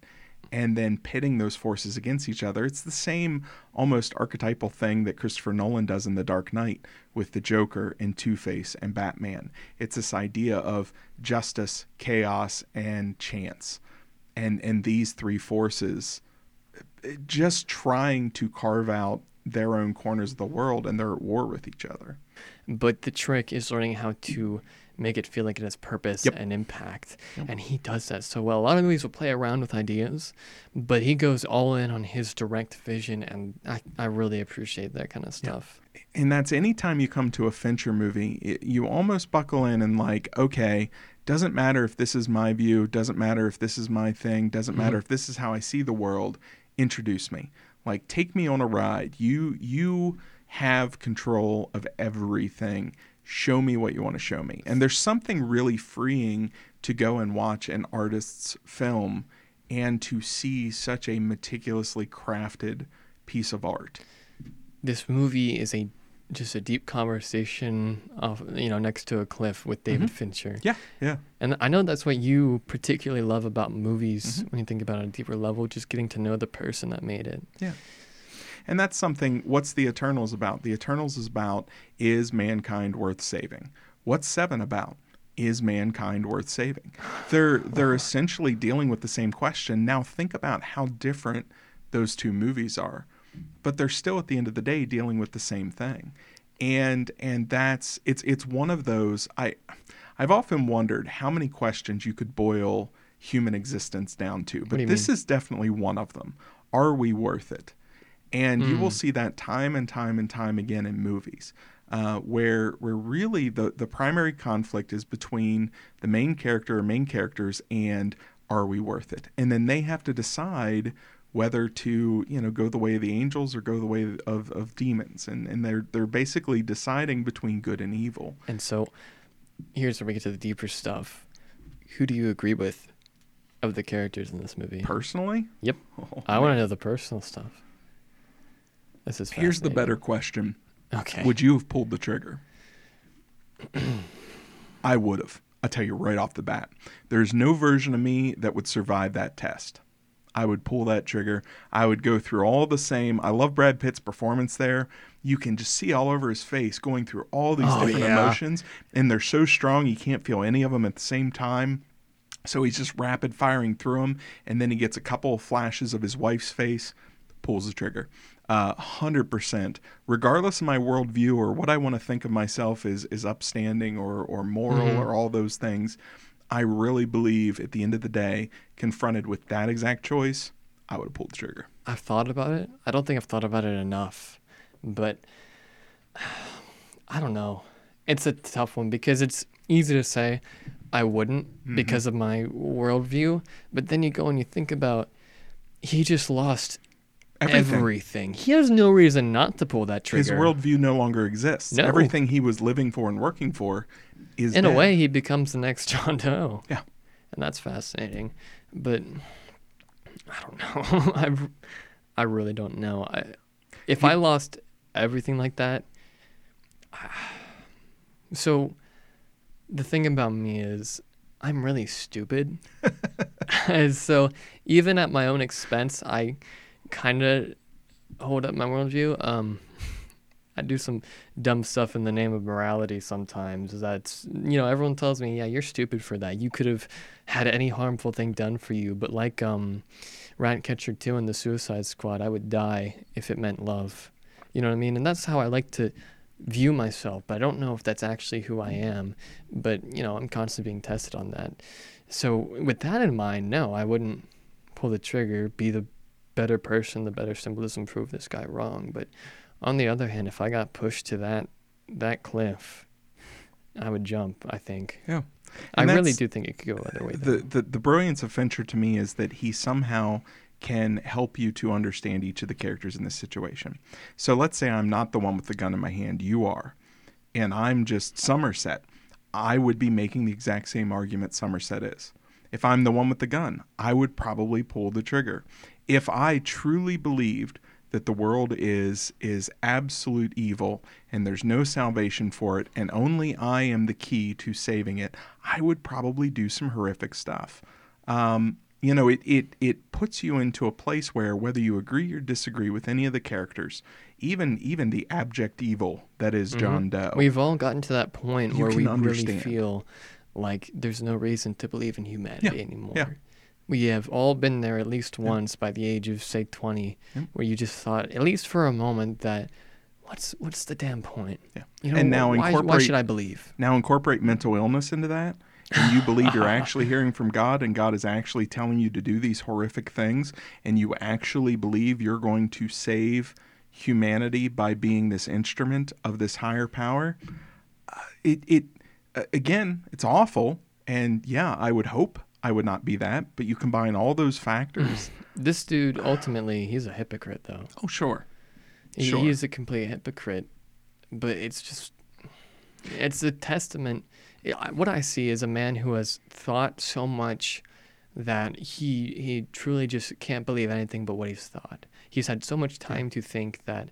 and then pitting those forces against each other. It's the same almost archetypal thing that Christopher Nolan does in The Dark Knight with the Joker and Two Face and Batman. It's this idea of justice, chaos, and chance. And and these three forces just trying to carve out their own corners of the world and they're at war with each other. But the trick is learning how to make it feel like it has purpose Yep. and impact. Yep. And he does that so well. A lot of movies will play around with ideas, but he goes all in on his direct vision, and I, I really appreciate that kind of stuff. and that's anytime you come to a Fincher movie, it, you almost buckle in and like, okay, doesn't matter if this is my view, doesn't matter if this is my thing, doesn't mm-hmm. matter if this is how I see the world. Introduce me, like take me on a ride. You you have control of everything. Show me what you want to show me. And there's something really freeing to go and watch an artist's film and to see such a meticulously crafted piece of art. This movie is a just a deep conversation of you know next to a cliff with David Mhm. Fincher. Yeah, yeah. And I know that's what you particularly love about movies Mm-hmm. when you think about it on a deeper level, just getting to know the person that made it. Yeah. And that's something, what's the Eternals about? The Eternals is about, is mankind worth saving? What's Seven about? Is mankind worth saving? They're, they're essentially dealing with the same question. Now, think about how different those two movies are, but they're still at the end of the day dealing with the same thing. And, and that's, it's, it's one of those, I, I've often wondered how many questions you could boil human existence down to, but this mean? is definitely one of them. Are we worth it? And you will Mm. see that time and time and time again in movies, uh, where where really the the primary conflict is between the main character or main characters and are we worth it? And then they have to decide whether to you know go the way of the angels or go the way of, of demons, and and they're they're basically deciding between good and evil. And so here's where we get to the deeper stuff. Who do you agree with of the characters in this movie? Personally, Yep. oh, I want to know the personal stuff. This is Here's the better question. Okay. Would you have pulled the trigger? [CLEARS THROAT] I would have. I tell you right off the bat. There's no version of me that would survive that test. I would pull that trigger. I would go through all the same. I love Brad Pitt's performance there. You can just see all over his face going through all these Oh, different yeah. emotions, and they're so strong you can't feel any of them at the same time. So he's just rapid firing through them, and then he gets a couple of flashes of his wife's face, pulls the trigger. Uh, 100%. Regardless of my worldview or what I want to think of myself is, is upstanding or, or moral Mhm. or all those things, I really believe at the end of the day, confronted with that exact choice, I would have pulled the trigger. I've thought about it. I don't think I've thought about it enough, but [SIGHS] I don't know. It's a tough one because it's easy to say I wouldn't Mhm. because of my worldview, but then you go and you think about he just lost Everything. everything. He has no reason not to pull that trigger. His worldview no longer exists. No. Everything he was living for and working for is in a way, he becomes the next [LAUGHS] John Doe. Yeah. and that's fascinating. But I don't [LAUGHS] know. I, I really don't know. I, if You- I lost everything like that, [SIGHS] so the thing about me is I'm really stupid. and [LAUGHS] so even at my own expense, I kind of hold up my worldview. Um, [LAUGHS] I do some dumb stuff in the name of morality sometimes. That's, you know, everyone tells me, yeah, you're stupid for that. You could have had any harmful thing done for you. But like um, Ratcatcher 2 and the Suicide Squad, I would die if it meant love. You know what I mean? And that's how I like to view myself. But I don't know if that's actually who I am. But, you know, I'm constantly being tested on that. So with that in mind, no, I wouldn't pull the trigger, be the better person, the better symbolism, prove this guy wrong. But on the other hand, if I got pushed to that that cliff, I would jump. I think. Yeah. I really do think it could go either way. the, the the brilliance of Fincher to me is that he somehow can help you to understand each of the characters in this situation. So let's say I'm not the one with the gun in my hand, you are, and I'm just Somerset. I would be making the exact same argument Somerset is. If I'm the one with the gun, I would probably pull the trigger. If I truly believed that the world is is absolute evil and there's no salvation for it and only I am the key to saving it, I would probably do some horrific stuff. Um, you know, it, it it puts you into a place where whether you agree or disagree with any of the characters, even even the abject evil that is John Doe, We've all gotten to that point where can we really feel like there's no reason to believe in humanity Yeah, anymore. yeah. We have all been there at least once by the age of say 20 Yep. where you just thought at least for a moment that what's what's the damn point? Yeah. You know, And now why, why incorporate- should I believe? Now incorporate mental illness into that, and you believe you're [LAUGHS] actually hearing from God, and God is actually telling you to do these horrific things, and you actually believe you're going to save humanity by being this instrument of this higher power. Uh, it it uh, again, it's awful, and yeah, I would hope I would not be that, but you combine all those factors. [SIGHS] This dude ultimately he's a hypocrite though. oh, sure. He, Sure. he is a complete hypocrite, but it's just it's a testament. What I see is a man who has thought so much that he he truly just can't believe anything but what he's thought. He's had so much time to think that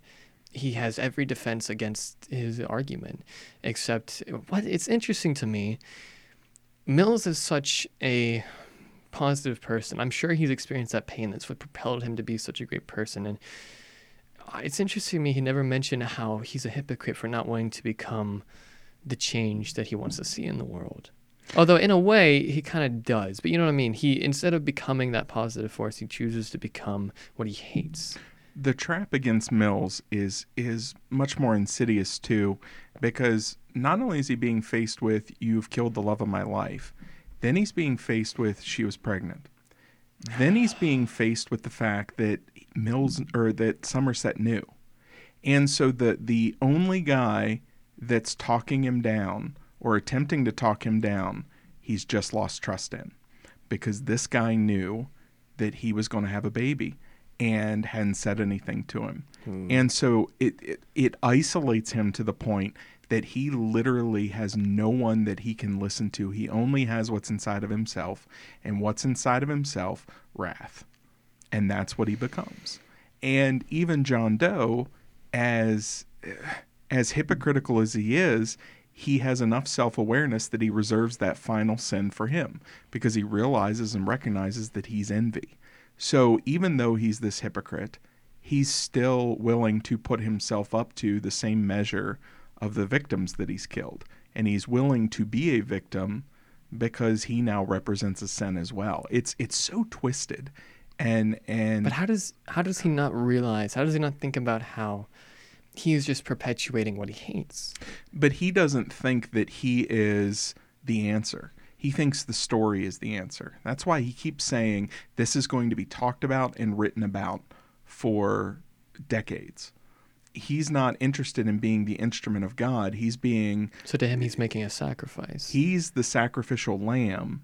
he has every defense against his argument, except what it's interesting to me. Mills is such a positive person. I'm sure he's experienced that pain. That's what propelled him to be such a great person. And uh, it's interesting to me he never mentioned how he's a hypocrite for not wanting to become the change that he wants to see in the world. Although in a way he kind of does, but you know what I mean. He instead of becoming that positive force, he chooses to become what he hates. The trap against Mills is is much more insidious too, because not only is he being faced with "you've killed the love of my life," then he's being faced with "she was pregnant." Then he's being faced with the fact that Mills or that Somerset knew, and so the the only guy that's talking him down or attempting to talk him down, he's just lost trust in, because this guy knew that he was going to have a baby and hadn't said anything to him. Hmm. And so it, it it isolates him to the point that he literally has no one that he can listen to. He only has what's inside of himself, and what's inside of himself, wrath. And that's what he becomes. And even John Doe as eh, as hypocritical as he is, he has enough self-awareness that he reserves that final sin for him because he realizes and recognizes that he's envy. So even though he's this hypocrite, he's still willing to put himself up to the same measure of the victims that he's killed. And he's willing to be a victim because he now represents a sin as well. It's it's so twisted. And and But how does how does he not realize? How does he not think about how he is just perpetuating what he hates? but he doesn't think that he is the answer. He thinks the story is the answer. That's why he keeps saying this is going to be talked about and written about for decades. He's not interested in being the instrument of God. He's being So to him, he's making a sacrifice. he's the sacrificial lamb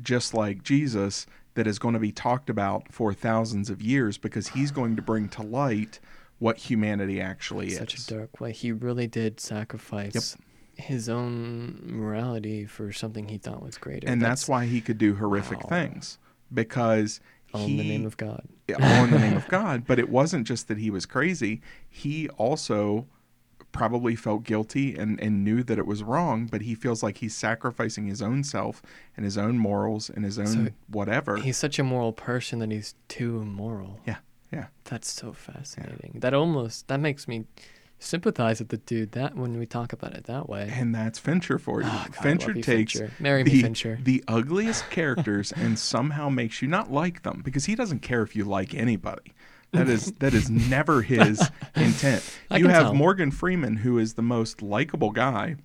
just like Jesus that is going to be talked about for thousands of years because he's going to bring to light what humanity actually Such is. a dark way. He really did sacrifice his own morality for something he thought was greater. and that's, why he could do horrific Wow. things because all he, in the name of God. all in the name of God. But it wasn't just that he was crazy; he also probably felt guilty and, and knew that it was wrong. But he feels like he's sacrificing his own self and his own morals and his own So whatever. He's such a moral person that he's too immoral. Yeah, yeah. That's so fascinating. That almost that makes me sympathize with the dude that when we talk about it that way. And that's Fincher for you. Ah, God, Fincher you, takes Fincher. Marry me, the, Fincher. the ugliest characters and somehow makes you not like them because he doesn't care if you like anybody. That is that is never his [LAUGHS] intent. You have tell. Morgan Freeman, who is the most likable guy,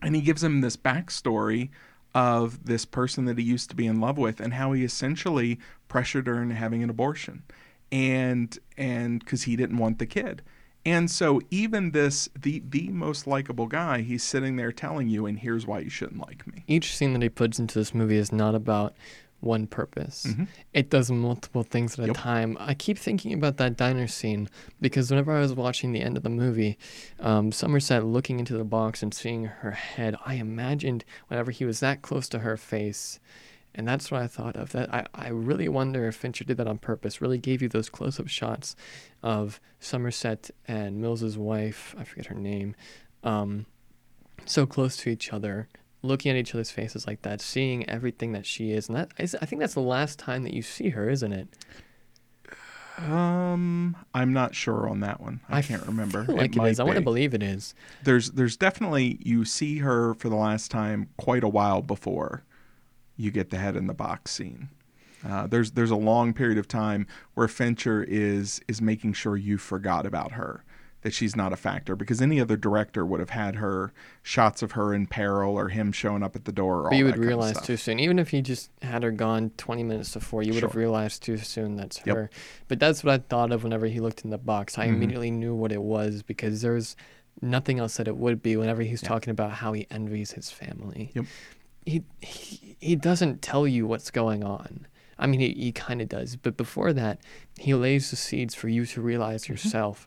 and he gives him this backstory of this person that he used to be in love with and how he essentially pressured her into having an abortion, and and because he didn't want the kid. And so even this the the most likable guy, he's sitting there telling you, and here's why you shouldn't like me. Each scene that he puts into this movie is not about one purpose. Mhm. It does multiple things at Yep. a time. I keep thinking about that diner scene because whenever I was watching the end of the movie, um, Somerset looking into the box and seeing her head, I imagined whenever he was that close to her face And that's what I thought of. That I, I really wonder if Fincher did that on purpose, really gave you those close up shots of Somerset and Mills's wife, I forget her name, um, so close to each other, looking at each other's faces like that, seeing everything that she is. And that is, I think that's the last time that you see her, isn't it? Um, I'm not sure on that one. I, can't remember. feel like it might is. I want to believe it is. There's there's definitely you see her for the last time quite a while before you get the head in the box scene. Uh, there's there's a long period of time where Fincher is is making sure you forgot about her, that she's not a factor, because any other director would have had her shots of her in peril or him showing up at the door. Or But you would realize too soon. Even if he just had her gone 20 minutes before, you would have realized too soon that's Yep. her. But that's what I thought of whenever he looked in the box. I Mhm. immediately knew what it was because there's nothing else that it would be whenever he's Yeah. talking about how he envies his family. Yep. He, he, he doesn't tell you what's going on. I mean, he, he kind of does. But before that, he lays the seeds for you to realize Mm-hmm. yourself.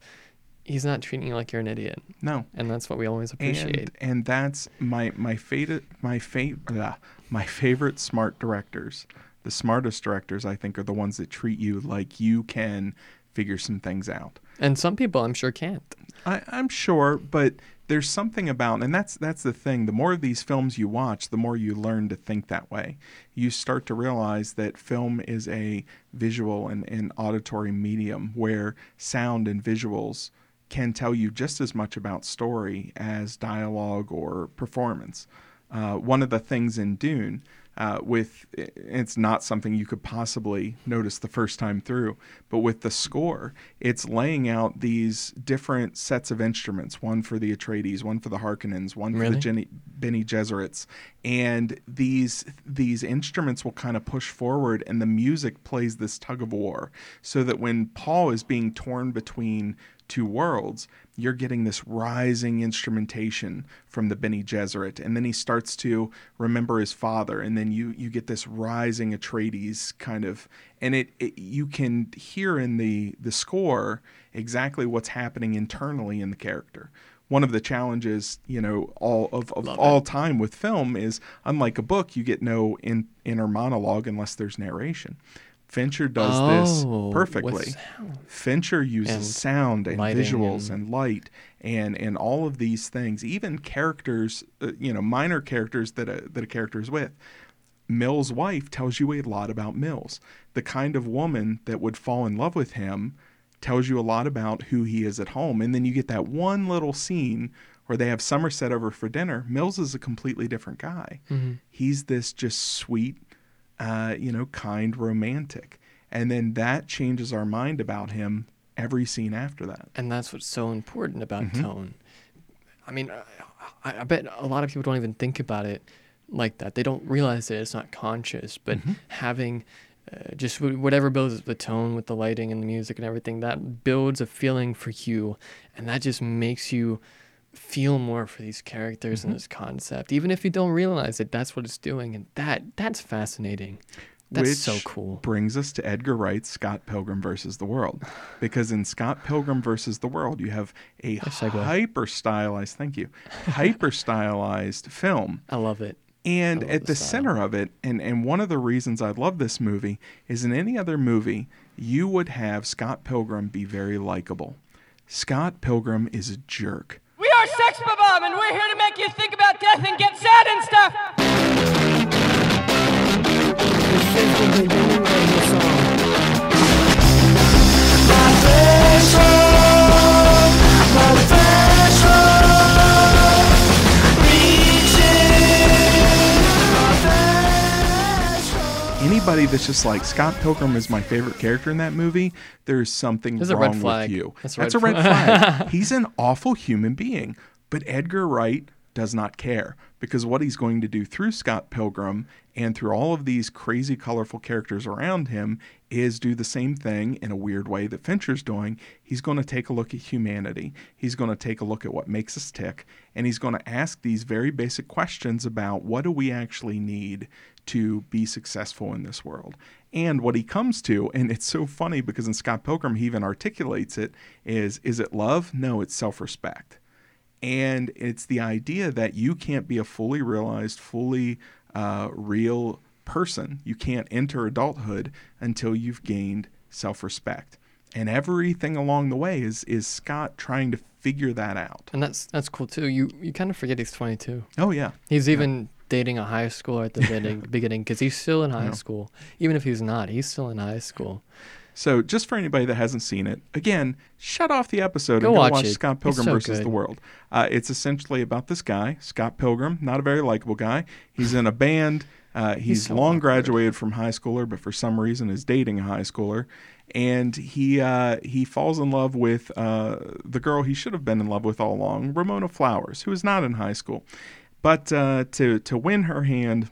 He's not treating you like you're an idiot. No, And that's what we always appreciate. and and that's my my favorite my favorite my favorite smart directors. The smartest directors, I think, are the ones that treat you like you can figure some things out. And some people, I'm sure, can't. I, I'm sure, but there's something about, and that's that's the thing. The more of these films you watch, the more you learn to think that way. You start to realize that film is a visual and, and auditory medium where sound and visuals can tell you just as much about story as dialogue or performance. Uh, one of the things in Dune, uh, with it's not something you could possibly notice the first time through, but with the score, it's laying out these different sets of instruments: one for the Atreides, one for the Harkonnens, one for Really? the Jenny, Bene Gesserits, and these these instruments will kind of push forward, and the music plays this tug of war, so that when Paul is being torn between two worlds, you're getting this rising instrumentation from the Bene Gesserit, and then he starts to remember his father, and then you you get this rising Atreides kind of, and it, it you can hear in the the score exactly what's happening internally in the character. One of the challenges, you know, all of, of Love it. all time with film is unlike a book, you get no in, inner monologue unless there's narration. Fincher does Oh, this perfectly. Fincher uses And sound and visuals and- and light and and all of these things, even characters, uh, you know, minor characters that a, that a character is with. Mill's wife tells you a lot about Mills. The kind of woman that would fall in love with him tells you a lot about who he is at home. And then you get that one little scene where they have Somerset over for dinner. Mills is a completely different guy. Mhm. He's this just sweet, uh, you know, kind romantic. And then that changes our mind about him every scene after that. And that's what's so important about Mhm. tone. I mean, I, I bet a lot of people don't even think about it like that. They don't realize that it's not conscious, but Mhm. having uh, just wh- whatever builds the tone with the lighting and the music and everything, that builds a feeling for you. And that just makes you feel more for these characters Mhm. and this concept. Even if you don't realize it, that's what it's doing. And that that's fascinating. That's so cool. Brings us to Edgar Wright's Scott Pilgrim versus the World, because in Scott Pilgrim versus the World, you have a hyper stylized, thank you, hyper stylized [LAUGHS] film, I love it. and love at the the center of it, and and one of the reasons I love this movie is in any other movie you would have Scott Pilgrim be very likable. Scott Pilgrim is a jerk. We are Sex Bob-Omb, and we're here to make you think about death and get sad and stuff. Anybody that's just like Scott Pilgrim is my favorite character in that movie, there's something There's a wrong red flag. with you. That's a That's red a red flag. [LAUGHS] He's an awful human being, but Edgar Wright does not care because what he's going to do through Scott Pilgrim and through all of these crazy colorful characters around him is do the same thing in a weird way that Fincher's doing. He's going to take a look at humanity. He's going to take a look at what makes us tick and he's going to ask these very basic questions about what do we actually need to be successful in this world. And what he comes to, and it's so funny because in Scott Pilgrim he even articulates it, is is it love? No, it's self-respect. And it's the idea that you can't be a fully realized, fully uh, real person. You can't enter adulthood until you've gained self-respect. And everything along the way is is Scott trying to figure that out. And that's that's cool too. You you kind of forget he's 22. Oh yeah. He's even dating a high schooler at the [LAUGHS] beginning beginning because he's still in high Yeah. school. Even if he's not, he's still in high school. So just for anybody that hasn't seen it, again, shut off the episode Go and go watch watch. Scott Pilgrim so versus good. the World. Uh, it's essentially about this guy, Scott Pilgrim, not a very likable guy. He's in a band. Uh, [LAUGHS] he's so long awkward. graduated from high schooler, but for some reason is dating a high schooler, and he uh, he falls in love with uh, the girl he should have been in love with all along, Ramona Flowers, who is not in high school. But uh, to to win her hand,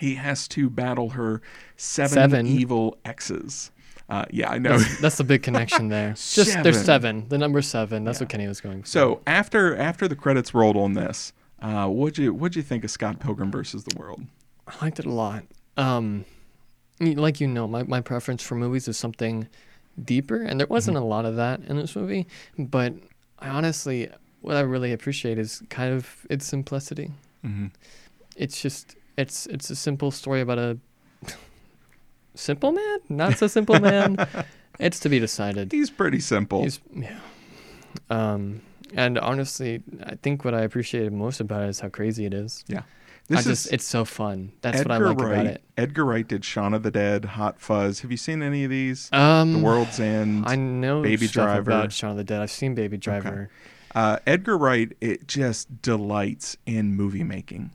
he has to battle her seven, Seven. evil exes. Uh, yeah, I know. That's, [LAUGHS] that's the big connection there. Just there's Seven. seven. The number seven. That's Yeah. what Kenny was going for. So after after the credits rolled on this, uh, what'd you what'd you think of Scott Pilgrim versus the World? I liked it a lot. Um, like you know, my, my preference for movies is something deeper, and there wasn't a lot of that in this movie. But I honestly, what I really appreciate is kind of its simplicity. Mm-hmm. It's just it's it's a simple story about a [LAUGHS] simple man, not so simple man. [LAUGHS] it's to be decided. He's pretty simple. He's yeah. Um, and honestly, I think what I appreciated most about it is how crazy it is. yeah, I this just is it's so fun. That's Edgar what I like Wright. about it. Edgar Wright did Shaun of the Dead, Hot Fuzz. Have you seen any of these? Um, the World's End. I know Baby Driver. about Shaun of the Dead. I've seen Baby Driver. Uh, Edgar Wright, it just delights in movie making.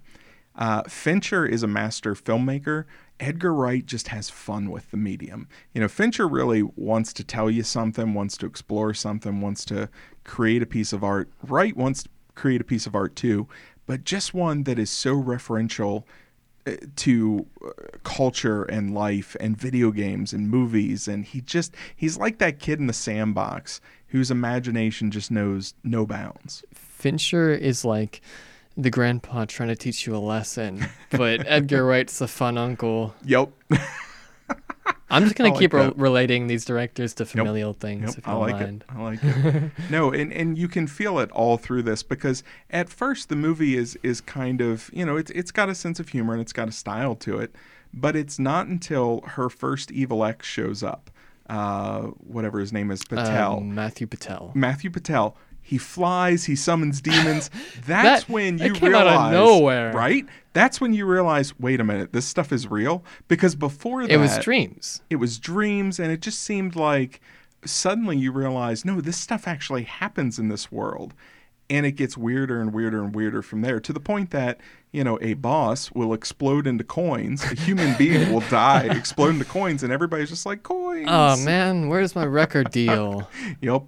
Uh, Fincher is a master filmmaker. Edgar Wright just has fun with the medium. You know, Fincher really wants to tell you something, wants to explore something, wants to create a piece of art. Wright wants to create a piece of art too, but just one that is so referential uh, to uh, culture and life and video games and movies and he just he's like that kid in the sandbox whose imagination just knows no bounds Fincher is like the grandpa trying to teach you a lesson, but [LAUGHS] Edgar Wright's the fun uncle. yep I'm just gonna like keep re- relating these directors to familial things, Yep, if you I like mind. it. I like it. no, and, and you can feel it all through this because at first the movie is is kind of you know it's it's got a sense of humor and it's got a style to it, but it's not until her first evil ex shows up, uh, whatever his name is, Patel, Um, Matthew Patel. Matthew Patel. He flies. He summons demons. [LAUGHS] That's That- when you realize, of nowhere. right? That's when you realize, wait a minute, this stuff is real. Because before that, It was dreams. it was dreams and it just seemed like suddenly you realize no this stuff actually happens in this world and it gets weirder and weirder and weirder from there to the point that you know a boss will explode into coins a human [LAUGHS] being will die explode into coins and everybody's just like coins Oh man, where's my record deal? [LAUGHS] yep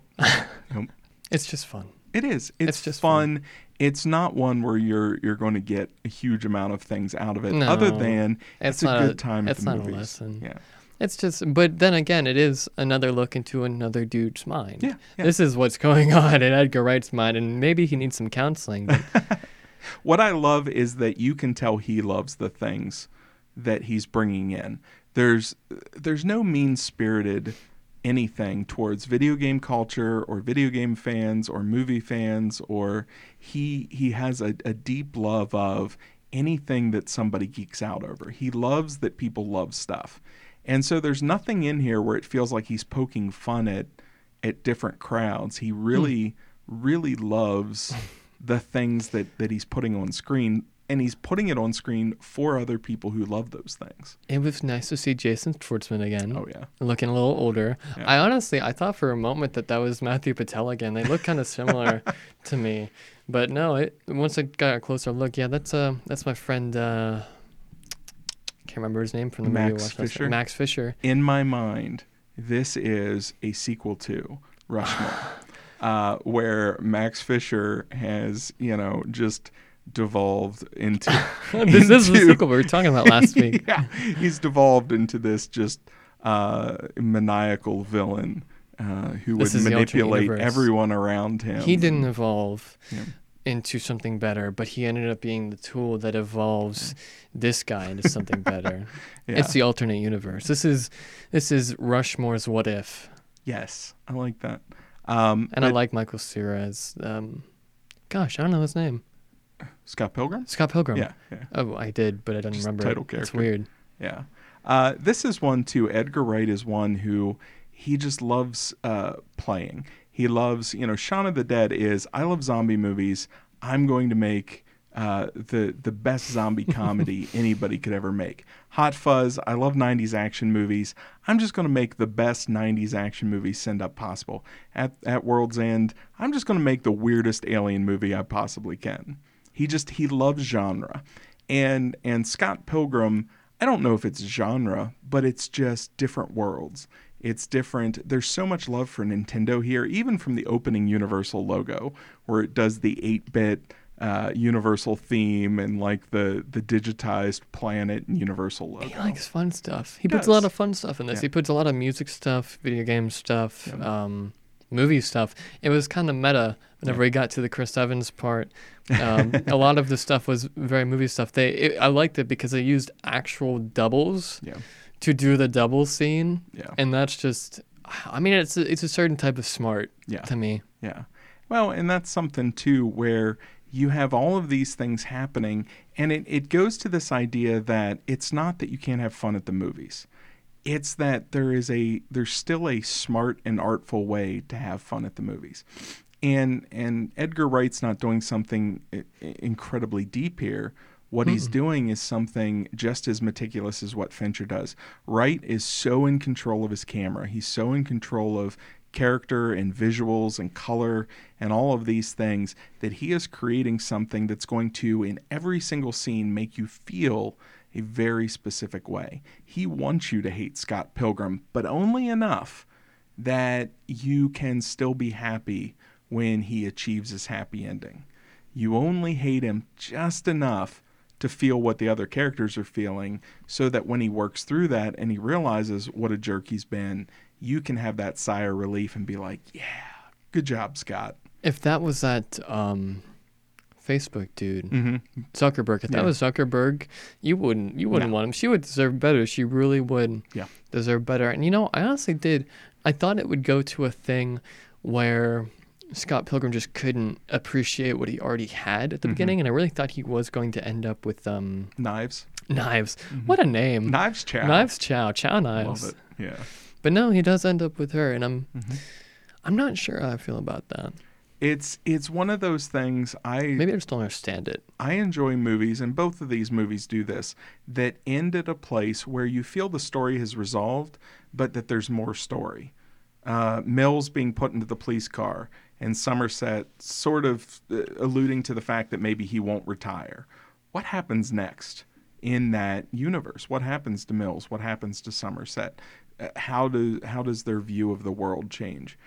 Yep. It's just fun. it is it's, It's just fun. it's not one where you're you're going to get a huge amount of things out of it other than it's it's, a good a- time at it's the not a movies lesson. yeah It's just, but then again, it is another look into another dude's mind. Yeah, yeah. This is what's going [LAUGHS] on in Edgar Wright's mind, and maybe he needs some counseling. but [LAUGHS] What I love is that you can tell he loves the things that he's bringing in. There's there's no mean-spirited anything towards video game culture or video game fans or movie fans or he he has a, a deep love of anything that somebody geeks out over. He loves that people love stuff. And so there's nothing in here where it feels like he's poking fun at at different crowds. He really really loves the things that that he's putting on screen and he's putting it on screen for other people who love those things. it was nice to see Jason Schwartzman again. Oh yeah. Looking a little older. Yeah. I honestly, I thought for a moment that that was Matthew Patel again. They look kind of similar [LAUGHS] to me, but no. It once I got a closer look, yeah, that's uh, that's my friend. Uh, can't remember his name from the movie. Max. Fisher? Max Fisher. In my mind, this is a sequel to Rushmore. [SIGHS] uh, where Max Fisher has, you know, just devolved into [LAUGHS] this is the sequel we were talking about last [LAUGHS] week. yeah, he's devolved into this just uh, maniacal villain uh, who This would is the alternate manipulate everyone around him. He didn't evolve Yeah. Into something better, but he ended up being the tool that evolves this guy into something better. [LAUGHS] Yeah. It's the alternate universe. This is this is Rushmore's What If, yes, I like that. Um, and I but like Michael Cera as um, gosh, I don't know his name. Scott Pilgrim. Scott Pilgrim. Yeah, yeah, Oh, I did, but I don't Just remember. title it. It's weird. Yeah. Uh, this is one too. Edgar Wright is one who he just loves uh, playing. He loves, you know, Shaun of the Dead is I love zombie movies. I'm going to make uh, the the best zombie [LAUGHS] comedy anybody could ever make. Hot Fuzz. I love '90s action movies. I'm just going to make the best '90s action movie send up possible. At at World's End, I'm just going to make the weirdest alien movie I possibly can. He just he loves genre, and and Scott Pilgrim. I don't know if it's genre, but it's just different worlds. It's different. There's so much love for Nintendo here, even from the opening Universal logo, where it does the 8 bit uh, Universal theme and like the, the digitized planet and Universal logo. He likes fun stuff. He Does. puts a lot of fun stuff in this. Yeah. He puts a lot of music stuff, video game stuff, um, movie stuff. It was kind of meta whenever we got to the Chris Evans part. [LAUGHS] Um, a lot of the stuff was very movie stuff. They, it, I liked it because they used actual doubles Yeah. To do the double scene, Yeah. and that's just. I mean, it's a, it's a certain type of smart Yeah. to me. Yeah. Well, and that's something too where you have all of these things happening, and it, it goes to this idea that it's not that you can't have fun at the movies. It's that there is a there's still a smart and artful way to have fun at the movies. And and Edgar Wright's not doing something i- i- incredibly deep here. What he's doing is something just as meticulous as what Fincher does. Wright is so in control of his camera. He's so in control of character and visuals and color and all of these things that he is creating something that's going to, in every single scene, make you feel a very specific way. He wants you to hate Scott Pilgrim, but only enough that you can still be happy when he achieves his happy ending. You only hate him just enough to feel what the other characters are feeling so that when he works through that and he realizes what a jerk he's been, you can have that sigh of relief and be like, yeah, good job, Scott. If that was that um, Facebook dude, Mm-hmm. Zuckerberg. If Yeah. that was Zuckerberg, you wouldn't you wouldn't No. want him. She would deserve better. She really would Yeah. deserve better. And you know, I honestly did. I thought it would go to a thing where Scott Pilgrim just couldn't appreciate what he already had at the Mhm. beginning, and I really thought he was going to end up with um Knives. knives. What a name! Knives Chow. Knives Chow, Chow Knives. Love it. Yeah. But no, he does end up with her, and I'm Mhm. I'm not sure how I feel about that. It's it's one of those things I Maybe I just don't understand it. I enjoy movies, and both of these movies do this, that end at a place where you feel the story has resolved, but that there's more story. Uh, Mills being put into the police car, and Somerset sort of uh, alluding to the fact that maybe he won't retire. What happens next in that universe? What happens to Mills? What happens to Somerset? Uh, how do how does their view of the world change?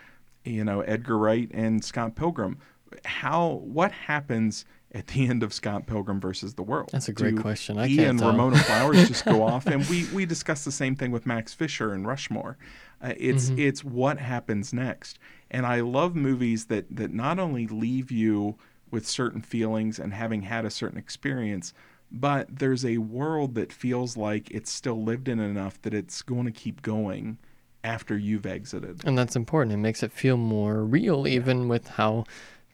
you know Edgar Wright and Scott Pilgrim. How what happens at the end of Scott Pilgrim versus the World? That's a great Do question. I he and tell. Ramona [LAUGHS] Flowers just go off, and we we discussed the same thing with Max Fischer and Rushmore. Uh, it's Mhm. it's what happens next, and I love movies that that not only leave you with certain feelings and having had a certain experience, but there's a world that feels like it's still lived in enough that it's going to keep going after you've exited. And that's important. It makes it feel more real, even with how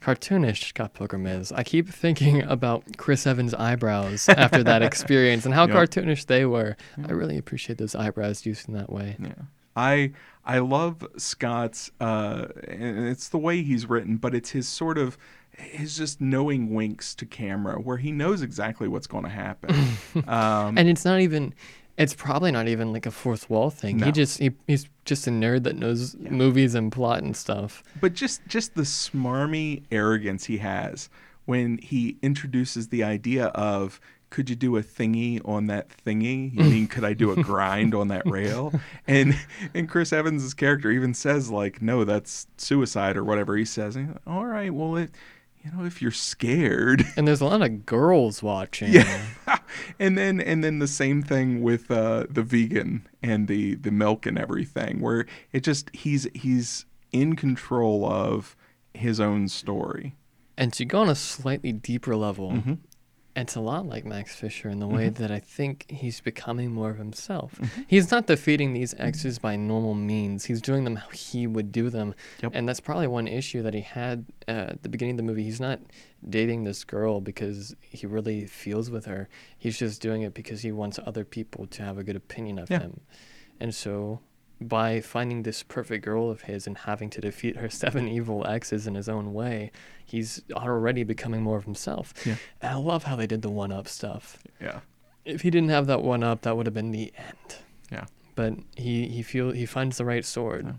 cartoonish Scott Pilgrim is. I keep thinking [LAUGHS] about Chris Evans' eyebrows after that [LAUGHS] experience and how Yep. cartoonish they were. I really appreciate those eyebrows used in that way. Yeah. I I love Scott's uh and it's the way he's written, but it's his sort of his just knowing winks to camera where he knows exactly what's going to happen. [LAUGHS] um And it's not even. It's probably not even like a fourth wall thing. No. He just he, he's just a nerd that knows Yeah. movies and plot and stuff. but just just the smarmy arrogance he has when he introduces the idea of could you do a thingy on that thingy? You [LAUGHS] mean could I do a grind on that rail? And and Chris Evans' character even says like, no, that's suicide or whatever he says. All right, well, it, you know, if you're scared, [LAUGHS] And there's a lot of girls watching. yeah. [LAUGHS] and then and then the same thing with uh, the vegan and the the milk and everything, where it just he's he's in control of his own story. And to go on a slightly deeper level, Mhm. It's a lot like Max Fischer in the way Mm-hmm. that I think he's becoming more of himself. He's not defeating these exes by normal means. He's doing them how he would do them. Yep. And that's probably one issue that he had uh, at the beginning of the movie. He's not dating this girl because he really feels with her. He's just doing it because he wants other people to have a good opinion of Yeah. him. And so by finding this perfect girl of his and having to defeat her [LAUGHS] seven evil exes in his own way, he's already becoming more of himself. Yeah. And I love how they did the one up stuff. Yeah. If he didn't have that one up, that would have been the end. Yeah. But he he feel he finds the right sword. Yeah.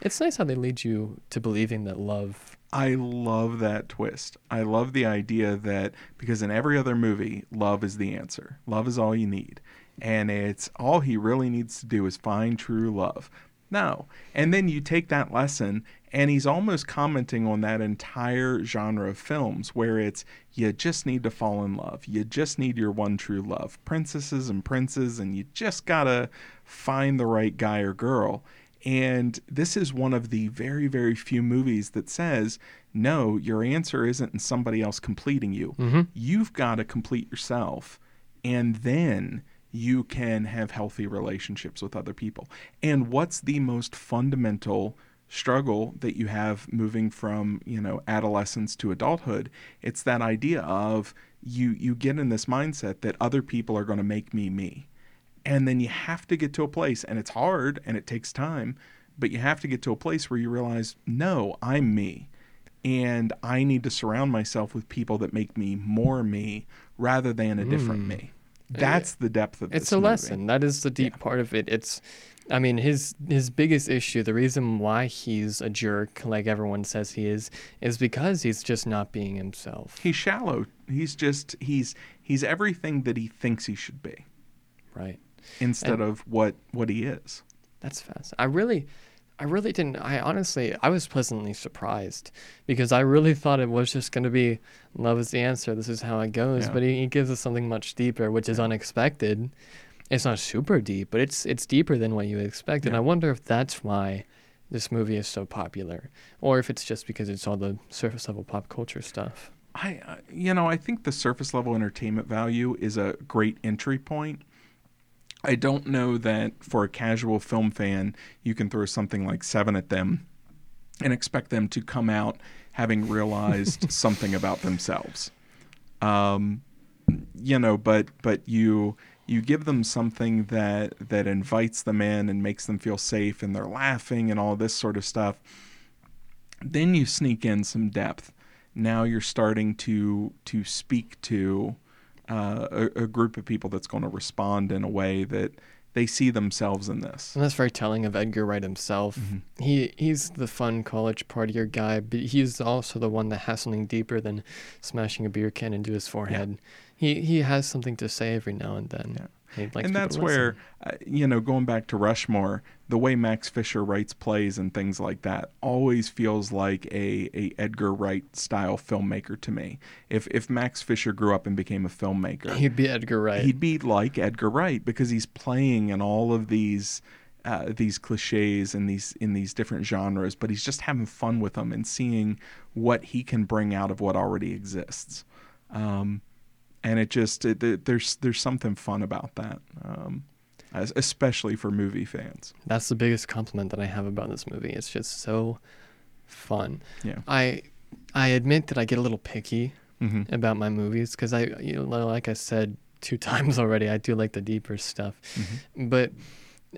It's nice how they lead you to believing that love. I love that twist. I love the idea that because in every other movie, love is the answer. Love is all you need. And it's all he really needs to do is find true love. No. And then you take that lesson, and he's almost commenting on that entire genre of films where it's you just need to fall in love. You just need your one true love. Princesses and princes, and you just gotta find the right guy or girl. And this is one of the very, very few movies that says, no, your answer isn't in somebody else completing you. Mm-hmm. You've got to complete yourself. And then you can have healthy relationships with other people. And what's the most fundamental struggle that you have moving from, you know, adolescence to adulthood? It's that idea of you you get in this mindset that other people are going to make me me. And then you have to get to a place, and it's hard and it takes time, but you have to get to a place where you realize, no, I'm me. And I need to surround myself with people that make me more me rather than a different hmm. me. That's the depth of it. It's a movie. lesson. That is the deep part of it. It's I mean his his biggest issue, the reason why he's a jerk like everyone says he is, is because he's just not being himself. He's shallow. He's just he's he's everything that he thinks he should be Right. instead And- of what what he is. That's fast. I really, I really didn't. I honestly, I was pleasantly surprised because I really thought it was just going to be love is the answer. This is how it goes. Yeah. But he, he gives us something much deeper, which is unexpected. It's not super deep, but it's it's deeper than what you would expect. And I wonder if that's why this movie is so popular, or if it's just because it's all the surface level pop culture stuff. I, uh, you know, I think the surface level entertainment value is a great entry point. I don't know that for a casual film fan, you can throw something like Seven at them and expect them to come out having [LAUGHS] realized something about themselves. Um, you know, but but you you give them something that that invites them in and makes them feel safe, and they're laughing and all this sort of stuff. Then you sneak in some depth. Now you're starting to to speak to uh, a, a group of people that's going to respond in a way that they see themselves in this. And that's very telling of Edgar Wright himself. Mm-hmm. He he's the fun college partier guy, but he's also the one that has something deeper than smashing a beer can into his forehead. He he has something to say every now and then. Yeah. And that's where uh, you know going back to rushmore the way max fischer writes plays and things like that always feels like a, a edgar wright style filmmaker to me. If if max fischer grew up and became a filmmaker he'd be Edgar Wright. he'd be like edgar wright because he's playing in all of these uh, these cliches and these in these different genres but he's just having fun with them and seeing what he can bring out of what already exists. Um, and it just it, it- there's there's something fun about that, um, especially for movie fans. That's the biggest compliment that I have about this movie. It's just so fun. Yeah. I I admit that I get a little picky hmm about my movies because I you know like I said two [LAUGHS] times already I do like the deeper stuff, Mm-hmm. but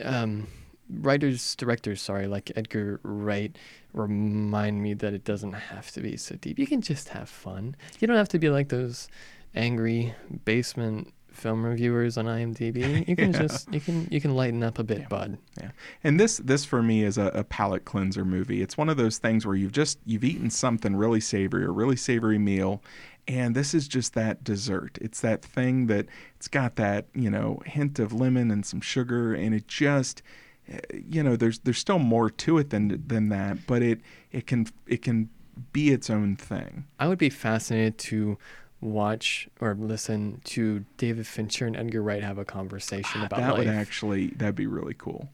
um, writers directors sorry like Edgar Wright remind me that it doesn't have to be so deep. You can just have fun. You don't have to be like those angry basement film reviewers on IMDb. [LAUGHS] You can Yeah. just you can you can lighten up a bit, Yeah. bud. Yeah, and this this for me is a, a palate cleanser movie. It's one of those things where you've just you've eaten something really savory, a really savory meal, and this is just that dessert. It's that thing that it's got that you know hint of lemon and some sugar, and it just eh, you know there's there's still more to it than than that, but it it can it can be its own thing. I would be fascinated to watch or listen to David Fincher and Edgar Wright have a conversation about that life. would actually that'd be really cool.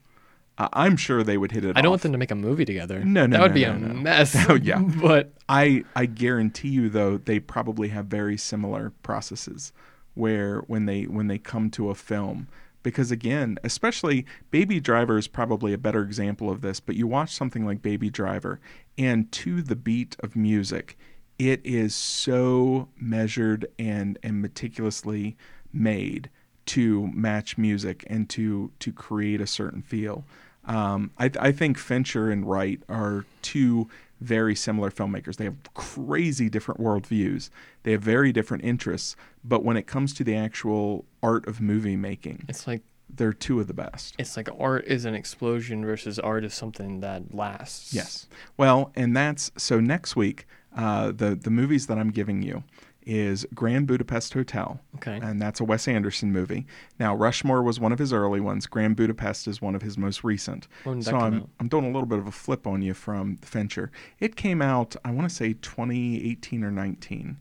I I'm sure they would hit it. I don't off. want them to make a movie together. No, no, that would no, be no, a no. mess. [LAUGHS] Oh, yeah. [LAUGHS] but I I guarantee you though they probably have very similar processes where when they when they come to a film because again especially baby driver is probably a better example of this but you watch something like baby driver and to the beat of music it is so measured and and meticulously made to match music and to to create a certain feel um, I, I think Fincher and Wright are two very similar filmmakers. They have crazy different worldviews. They have very different interests. But when it comes to the actual art of movie making, It's like they're two of the best. it's like art is an explosion versus art is something that lasts. Yes. Well, and that's so next week. Uh, the the movies that I'm giving you is Grand Budapest Hotel. Okay. And that's a Wes Anderson movie. Now Rushmore was one of his early ones. Grand Budapest is one of his most recent. So I'm out? I'm doing a little bit of a flip on you from the Fincher. It came out I want to say 2018 or 19.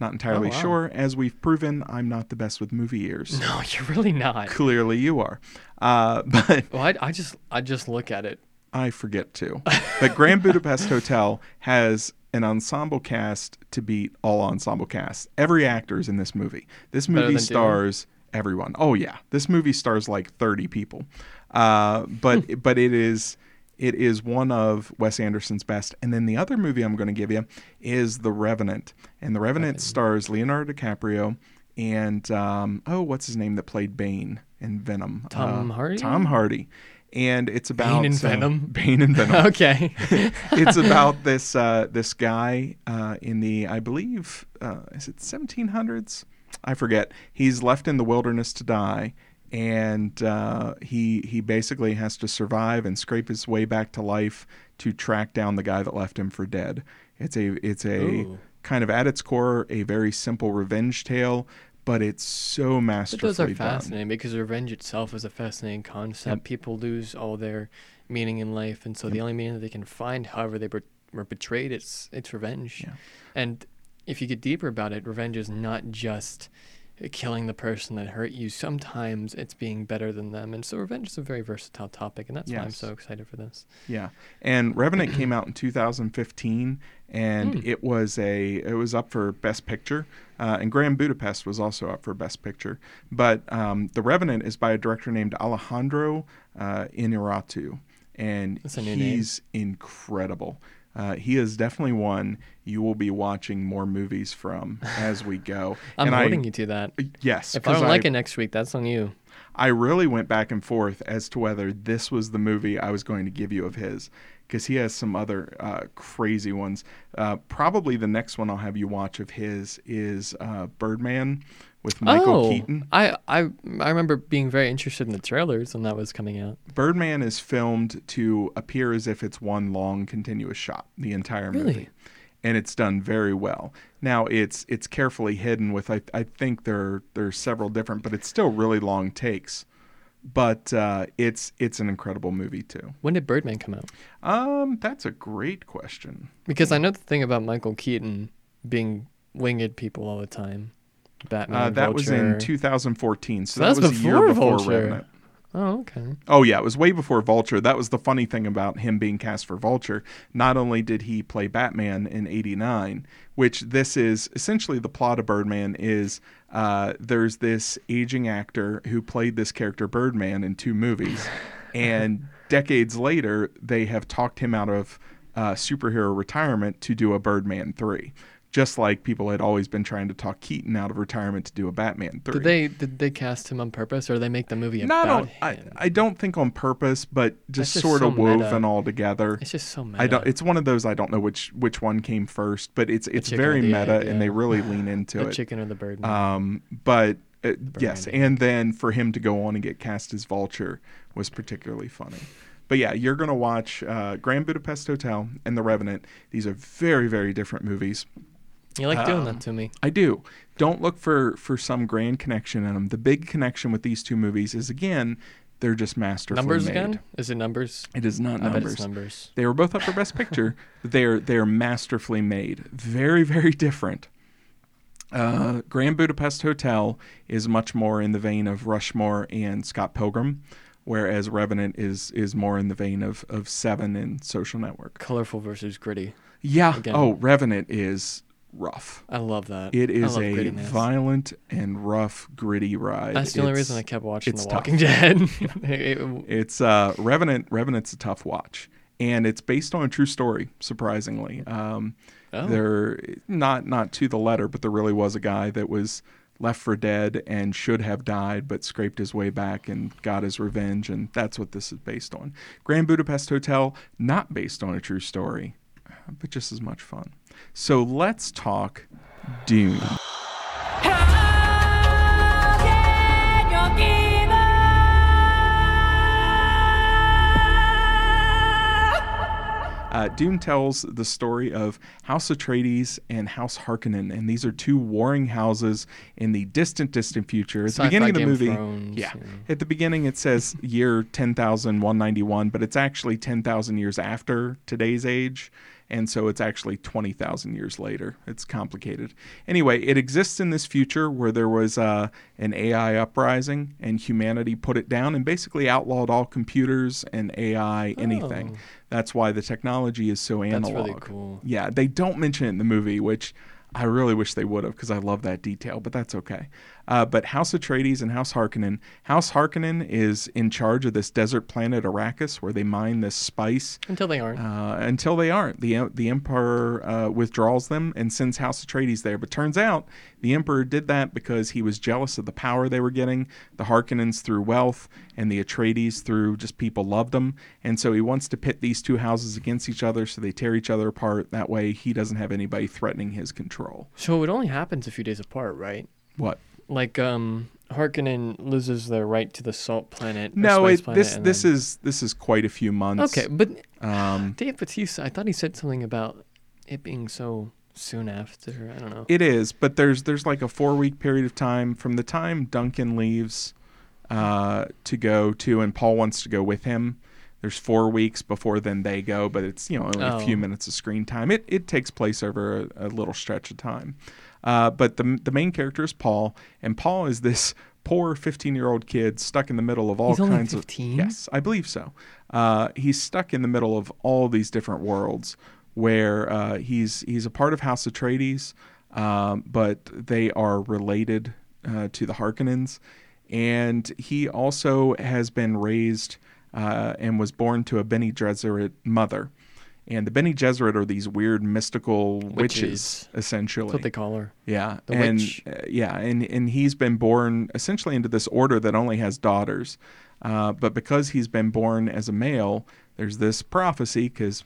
Not entirely Oh, wow. sure. As we've proven, I'm not the best with movie ears. [LAUGHS] No, you're really not. Clearly, you are. Uh, [LAUGHS] but Well, I, I just I just look at it. I forget to. But Grand [LAUGHS] Budapest Hotel has an ensemble cast to beat all ensemble casts. Every actor is in this movie. This movie stars everyone. Oh yeah, this movie stars like 30 people. Uh, but Hmm. but it is it is one of Wes Anderson's best. And then the other movie I'm going to give you is The Revenant. And The Revenant stars Leonardo DiCaprio and um, oh, what's his name that played Bane in Venom? Tom Uh, Hardy? Tom Hardy. And it's about in uh, Venom? [LAUGHS] Bane and Venom [LAUGHS] okay. [LAUGHS] it's about this uh, this guy uh, in the I believe uh, is it 1700s? I forget. He's left in the wilderness to die, and uh, he he basically has to survive and scrape his way back to life to track down the guy that left him for dead. It's a it's a Ooh. kind of at its core a very simple revenge tale, but it's so But masterfully those are done. fascinating because revenge itself is a fascinating concept. People lose all their meaning in life, and so the only meaning that they can find, however they were, were betrayed, it's it's revenge. Yeah. And if you get deeper about it, revenge is not just killing the person that hurt you. Sometimes it's being better than them, and so revenge is a very versatile topic, and that's why I'm so excited for this. Yeah, and Revenant came out in 2015, and Hmm. it was a it was up for Best Picture, uh, and Grand Budapest was also up for Best Picture. But um, the Revenant is by a director named Alejandro uh, Inarritu, and new name. he's incredible. Uh, he is definitely one you will be watching more movies from [LAUGHS] as we go. I'm and holding I, you to that. Yes, If I don't like it next week, that's on you. I really went back and forth as to whether this was the movie I was going to give you of his, because he has some other uh, crazy ones. Uh, probably the next one I'll have you watch of his is uh, Birdman with Michael oh, Keaton. I, I I remember being very interested in the trailers when that was coming out. Birdman is filmed to appear as if it's one long continuous shot, the entire movie. Really? And it's done very well. Now it's it's carefully hidden with I, I think there there's several different, but it's still really long takes. But uh, it's it's an incredible movie too. When did Birdman come out? Um, that's a great question. Because I know the thing about Michael Keaton being winged people all the time. Batman. Uh, that was in 2014, so, So that was a year before before Vulture. Revenant. Oh, okay. Oh yeah, it was way before Vulture. That was the funny thing about him being cast for Vulture. Not only did he play Batman in '89, which this is essentially the plot of Birdman is uh, there's this aging actor who played this character Birdman in two movies, [LAUGHS] and decades later they have talked him out of uh, superhero retirement to do a Birdman three. Just like people had always been trying to talk Keaton out of retirement to do a Batman three. Did they did they cast him on purpose, or did they make the movie Not about on, I, him? I don't think on purpose, but just, just sort so of meta. woven all together. it's just so meta. I don't. It's one of those I don't know which which one came first, but it's it's very meta, egg, and they yeah. really lean into [SIGHS] the it. The chicken or the bird. Um, but uh, yes, and then for him to go on and get cast as Vulture was particularly funny. But yeah, you're gonna watch uh, Grand Budapest Hotel and The Revenant. These are very very different movies. You like doing um, that to me. I do. Don't look for for some grand connection in them. The big connection with these two movies is again, they're just masterfully Numbers made. again? Is it numbers? It is not I numbers. it's numbers. They were both up for Best Picture. [LAUGHS] They're they're masterfully made. Very very different. Uh, Grand Budapest Hotel is much more in the vein of Rushmore and Scott Pilgrim, whereas Revenant is is more in the vein of of Seven and Social Network. Colorful versus gritty. Yeah. Again. Oh, Revenant is rough. I love that. It is a grittiness. violent and rough, gritty ride. That's the only reason I kept watching it's The tough. Walking Dead. [LAUGHS] [LAUGHS] It's uh, Revenant. Revenant's a tough watch, and it's based on a true story. Surprisingly, um, Oh. there not not to the letter, but there really was a guy that was left for dead and should have died, but scraped his way back and got his revenge, and that's what this is based on. Grand Budapest Hotel, not based on a true story, but just as much fun. So let's talk Dune. Uh, Dune tells the story of House Atreides and House Harkonnen, and these are two warring houses in the distant, distant future. At the Sci-fi beginning of the Game of movie, Thrones, yeah, yeah. at the beginning it says year 10,191, but it's actually 10,000 years after today's age, and so it's actually 20,000 years later. It's complicated. Anyway, it exists in this future where there was uh, an AI uprising, and humanity put it down and basically outlawed all computers and AI, anything. Oh. That's why the technology is so analog. That's really cool. Yeah, they don't mention it in the movie, which I really wish they would have because I love that detail, but that's okay. Uh, but House Atreides and House Harkonnen. House Harkonnen is in charge of this desert planet Arrakis, where they mine this spice Until they aren't. uh, until they aren't. The the Emperor uh, withdraws them and sends House Atreides there. But turns out the Emperor did that because he was jealous of the power they were getting. The Harkonnens through wealth, and the Atreides through just people loved them. And so he wants to pit these two houses against each other, so they tear each other apart. That way, he doesn't have anybody threatening his control. so it only happens a few days apart, right? What? Like um, Harkonnen loses their right to the Salt Planet. No, it, Planet, this this then- is this is quite a few months. okay. But Um, [SIGHS] Dave Bautista, I thought he said something about it being so soon after. I don't know. It is, but there's there's like a four week period of time from the time Duncan leaves uh, to go to, and Paul wants to go with him. There's four weeks before then they go, but it's you know only a few Oh. minutes of screen time. It it takes place over a, a little stretch of time. Uh, but the the main character is Paul, and Paul is this poor 15 year old kid stuck in the middle of all He's only kinds 15? of yes, I believe so. Uh, he's stuck in the middle of all these different worlds where uh, he's he's a part of House Atreides, um, but they are related uh, to the Harkonnens, and he also has been raised uh, and was born to a Bene Gesserit mother. And the Bene Gesserit are these weird mystical witches, Witches. essentially. That's what they call her. Yeah, The and witch. uh, yeah, and and he's been born essentially into this order that only has daughters, uh, but because he's been born as a male, there's this prophecy because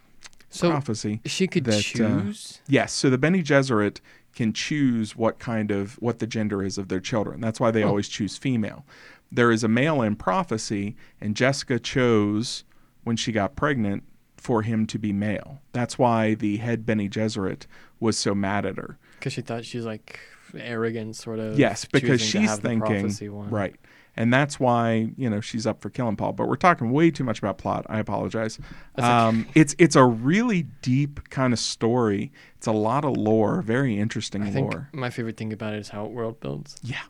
So prophecy. she could that, uh, choose. Yes, so the Bene Gesserit can choose what kind of what the gender is of their children. That's why they Oh. always choose female. There is a male in prophecy, and Jessica chose when she got pregnant for him to be male. That's why the head Bene Gesserit was so mad at her. Because she thought she's like arrogant, sort of. Yes, because she's thinking right, and that's why you know she's up for killing Paul. But we're talking way too much about plot. I apologize. That's okay. Um, it's it's a really deep kind of story. It's a lot of lore, very interesting I think lore. my favorite thing about it is how it world builds. Yeah,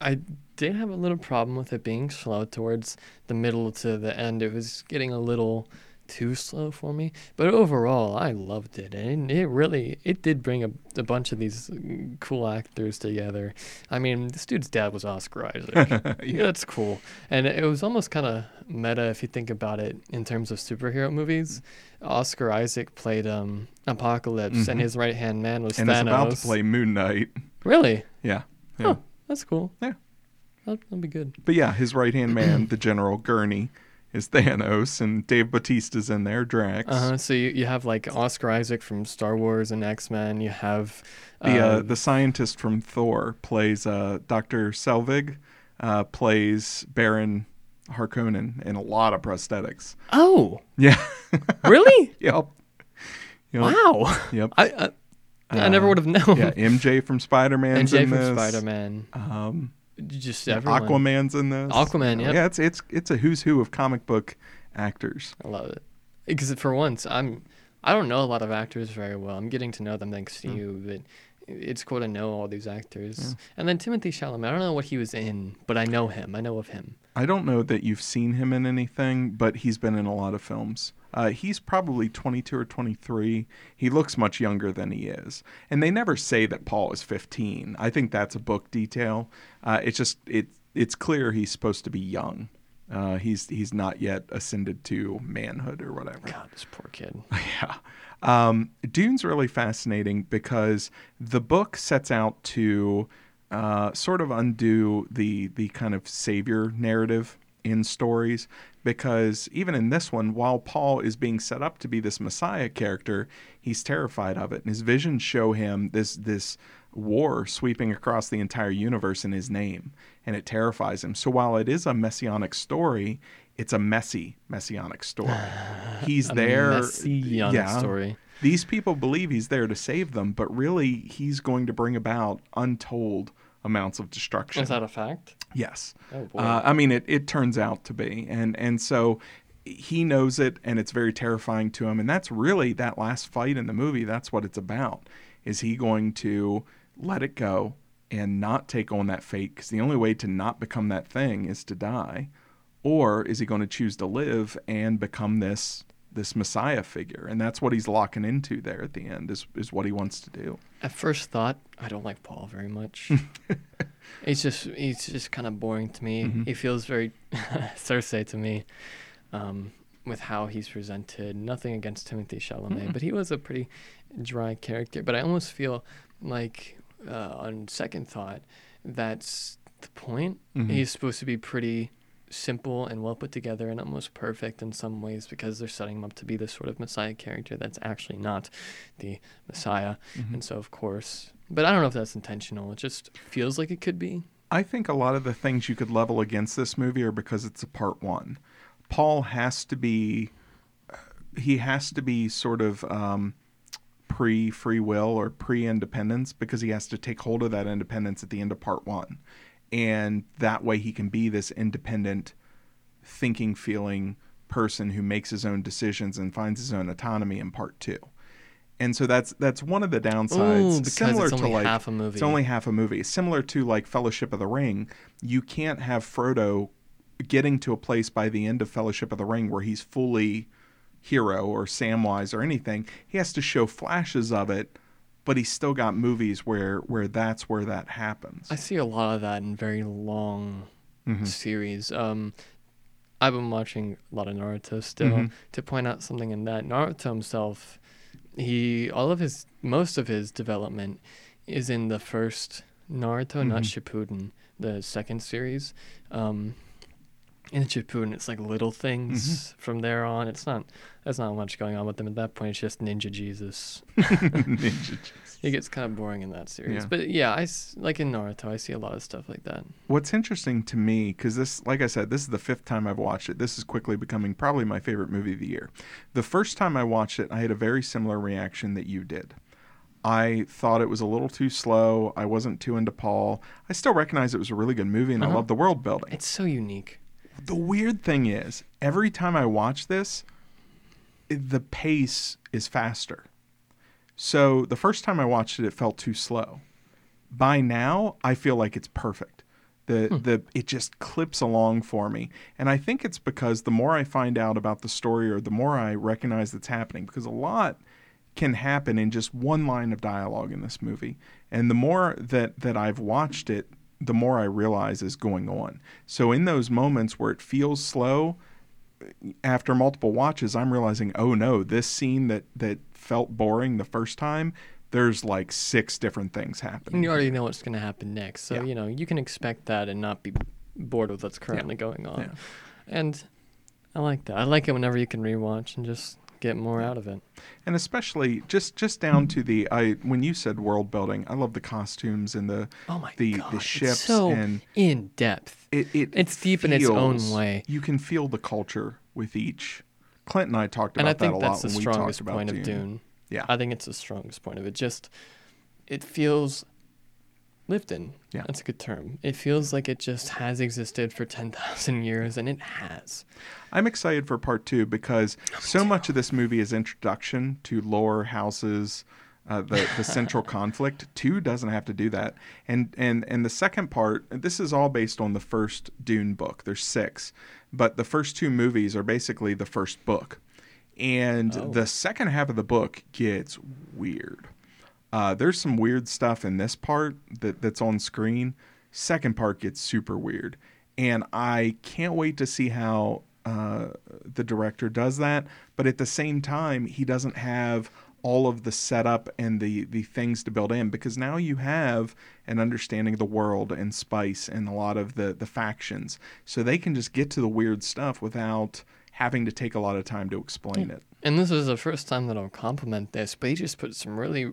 I did have a little problem with it being slow towards the middle to the end. It was getting a little too slow for me, but overall, I loved it, and it really it did bring a, a bunch of these mm, cool actors together. I mean, this dude's dad was Oscar Isaac. [LAUGHS] yeah. That's cool, and it was almost kind of meta if you think about it in terms of superhero movies. Oscar Isaac played um Apocalypse, and Mhm. his right hand man was and Thanos. is about to play Moon Knight. Really? Yeah, yeah. Oh, that's cool. Yeah. That'll, that'll be good. But yeah, his right hand man, [CLEARS THROAT] the General Gurney, is Thanos, and Dave Bautista's in there, Drax. Uh-huh. So you, you have like Oscar Isaac from Star Wars and X Men. You have The uh, uh, the scientist from Thor plays uh, Doctor Selvig, uh, plays Baron Harkonnen in a lot of prosthetics. oh Yeah. [LAUGHS] really? yep. Yep. wow. Yep. I I, I never Uh, would have known. Yeah. MJ from Spider Man. in from. Spider Man. Um, Just everyone. Aquaman's in this. Aquaman, yep. Yeah, it's it's it's a who's who of comic book actors. I love it. Because for once, I'm I don't know a lot of actors very well. I'm getting to know them thanks to Mm. you, but it's cool to know all these actors. And then Timothy Chalamet. I don't know what he was in, but I know him. I know of him. I don't know that you've seen him in anything, but he's been in a lot of films. Uh, he's probably 22 or 23. He looks much younger than he is, and they never say that Paul is 15. I think that's a book detail. Uh, it's just it it's clear he's supposed to be young. Uh, he's he's not yet ascended to manhood or whatever. God, this poor kid. [LAUGHS] Yeah. Um, Dune's really fascinating because the book sets out to uh, sort of undo the the kind of savior narrative in stories because even in this one, while Paul is being set up to be this Messiah character, he's terrified of it, and his visions show him this this war sweeping across the entire universe in his name, and it terrifies him. So while it is a messianic story, it's a messy messianic story. [SIGHS] He's there. messianic yeah. story. These people believe he's there to save them, but really he's going to bring about untold amounts of destruction. Is that a fact? Yes. Oh. Uh, I mean, it, it turns out to be, and and so he knows it, and it's very terrifying to him. And that's really that last fight in the movie. That's what it's about. Is he going to let it go and not take on that fate? Because the only way to not become that thing is to die, or is he going to choose to live and become this this Messiah figure? And that's what he's locking into there at the end. Is is what he wants to do. At first thought, I don't like Paul very much. [LAUGHS] he's just he's just kind of boring to me. Mhm. He feels very [LAUGHS] Sersi to me, um, with how he's presented. Nothing against Timothy Chalamet, Mm. but he was a pretty dry character. But I almost feel like, uh, on second thought, that's the point. Mhm. He's supposed to be pretty simple and well put together and almost perfect in some ways because they're setting him up to be this sort of messiah character that's actually not the messiah Mhm. and so of course but i don't know if that's intentional it just feels like it could be I think a lot of the things you could level against this movie are because it's a part one. Paul has to be, he has to be sort of um, pre free will or pre independence because he has to take hold of that independence at the end of part one. And that way he can be this independent, thinking, feeling person who makes his own decisions and finds his own autonomy in part two. And so that's that's one of the downsides. Ooh, because similar it's only to like half a movie it's only half a movie. Similar to like Fellowship of the Ring, you can't have Frodo getting to a place by the end of Fellowship of the Ring where he's fully hero or Samwise or anything. He has to show flashes of it, but he's still got movies where where that's where that happens. i see a lot of that in very long Mhm. series um i've been watching a lot of naruto still Mhm. to point out something in that naruto himself he all of his most of his development is in the first naruto not Mhm. shippuden the second series um in Shippuden, it's like little things Mm-hmm. from there on. It's not, there's not much going on with them at that point. It's just Ninja Jesus. [LAUGHS] Ninja Jesus. It gets kind of boring in that series. Yeah. But yeah, I like in Naruto, I see a lot of stuff like that. What's interesting to me, because this, like I said, this is the fifth time I've watched it. This is quickly becoming probably my favorite movie of the year. The first time I watched it, I had a very similar reaction that you did. I thought it was a little too slow. I wasn't too into Paul. I still recognize it was a really good movie, and I Uh-huh. love the world building. It's so unique. The weird thing is, every time I watch this, the pace is faster. So the first time I watched it, it felt too slow. By now, I feel like it's perfect. The hmm. the it just clips along for me, and I think it's because the more I find out about the story, or the more I recognize that's happening, because a lot can happen in just one line of dialogue in this movie. And the more that that I've watched it, the more I realize is going on. So in those moments where it feels slow, after multiple watches, I'm realizing, oh no, this scene that that felt boring the first time, there's like six different things And happening. you already know what's going to happen next. So, Yeah. you know, you can expect that and not be bored with what's currently going on. Yeah. And I like that. I like it whenever you can rewatch and just get more out of it. and especially just just down to the I when you said world building, I love the costumes and the Oh my the god. the ships it's so and in depth. it, it It's deep in its own way. You can feel the culture with each. Clint and I talked And about I think that a that's lot the when we talked strongest about point Dune. of Dune. Yeah. I think it's the strongest point of it. Just it feels lived in. Yeah. That's a good term. It feels like it just has existed for 10,000 [LAUGHS] years and it has. I'm excited for part two because [LAUGHS] so much of this movie is introduction to lore, houses, uh, the the central [LAUGHS] conflict. Two doesn't have to do that, and and and the second part. This is all based on the first Dune book. There's six, but the first two movies are basically the first book. And Oh. the second half of the book gets weird. Uh, there's some weird stuff in this part that, that's on screen. Second part gets super weird. And I can't wait to see how uh, the director does that. But at the same time, he doesn't have all of the setup and the, the things to build in because now you have an understanding of the world and spice and a lot of the, the factions. So they can just get to the weird stuff without having to take a lot of time to explain it. And this is the first time that I'll compliment this, but he just put some really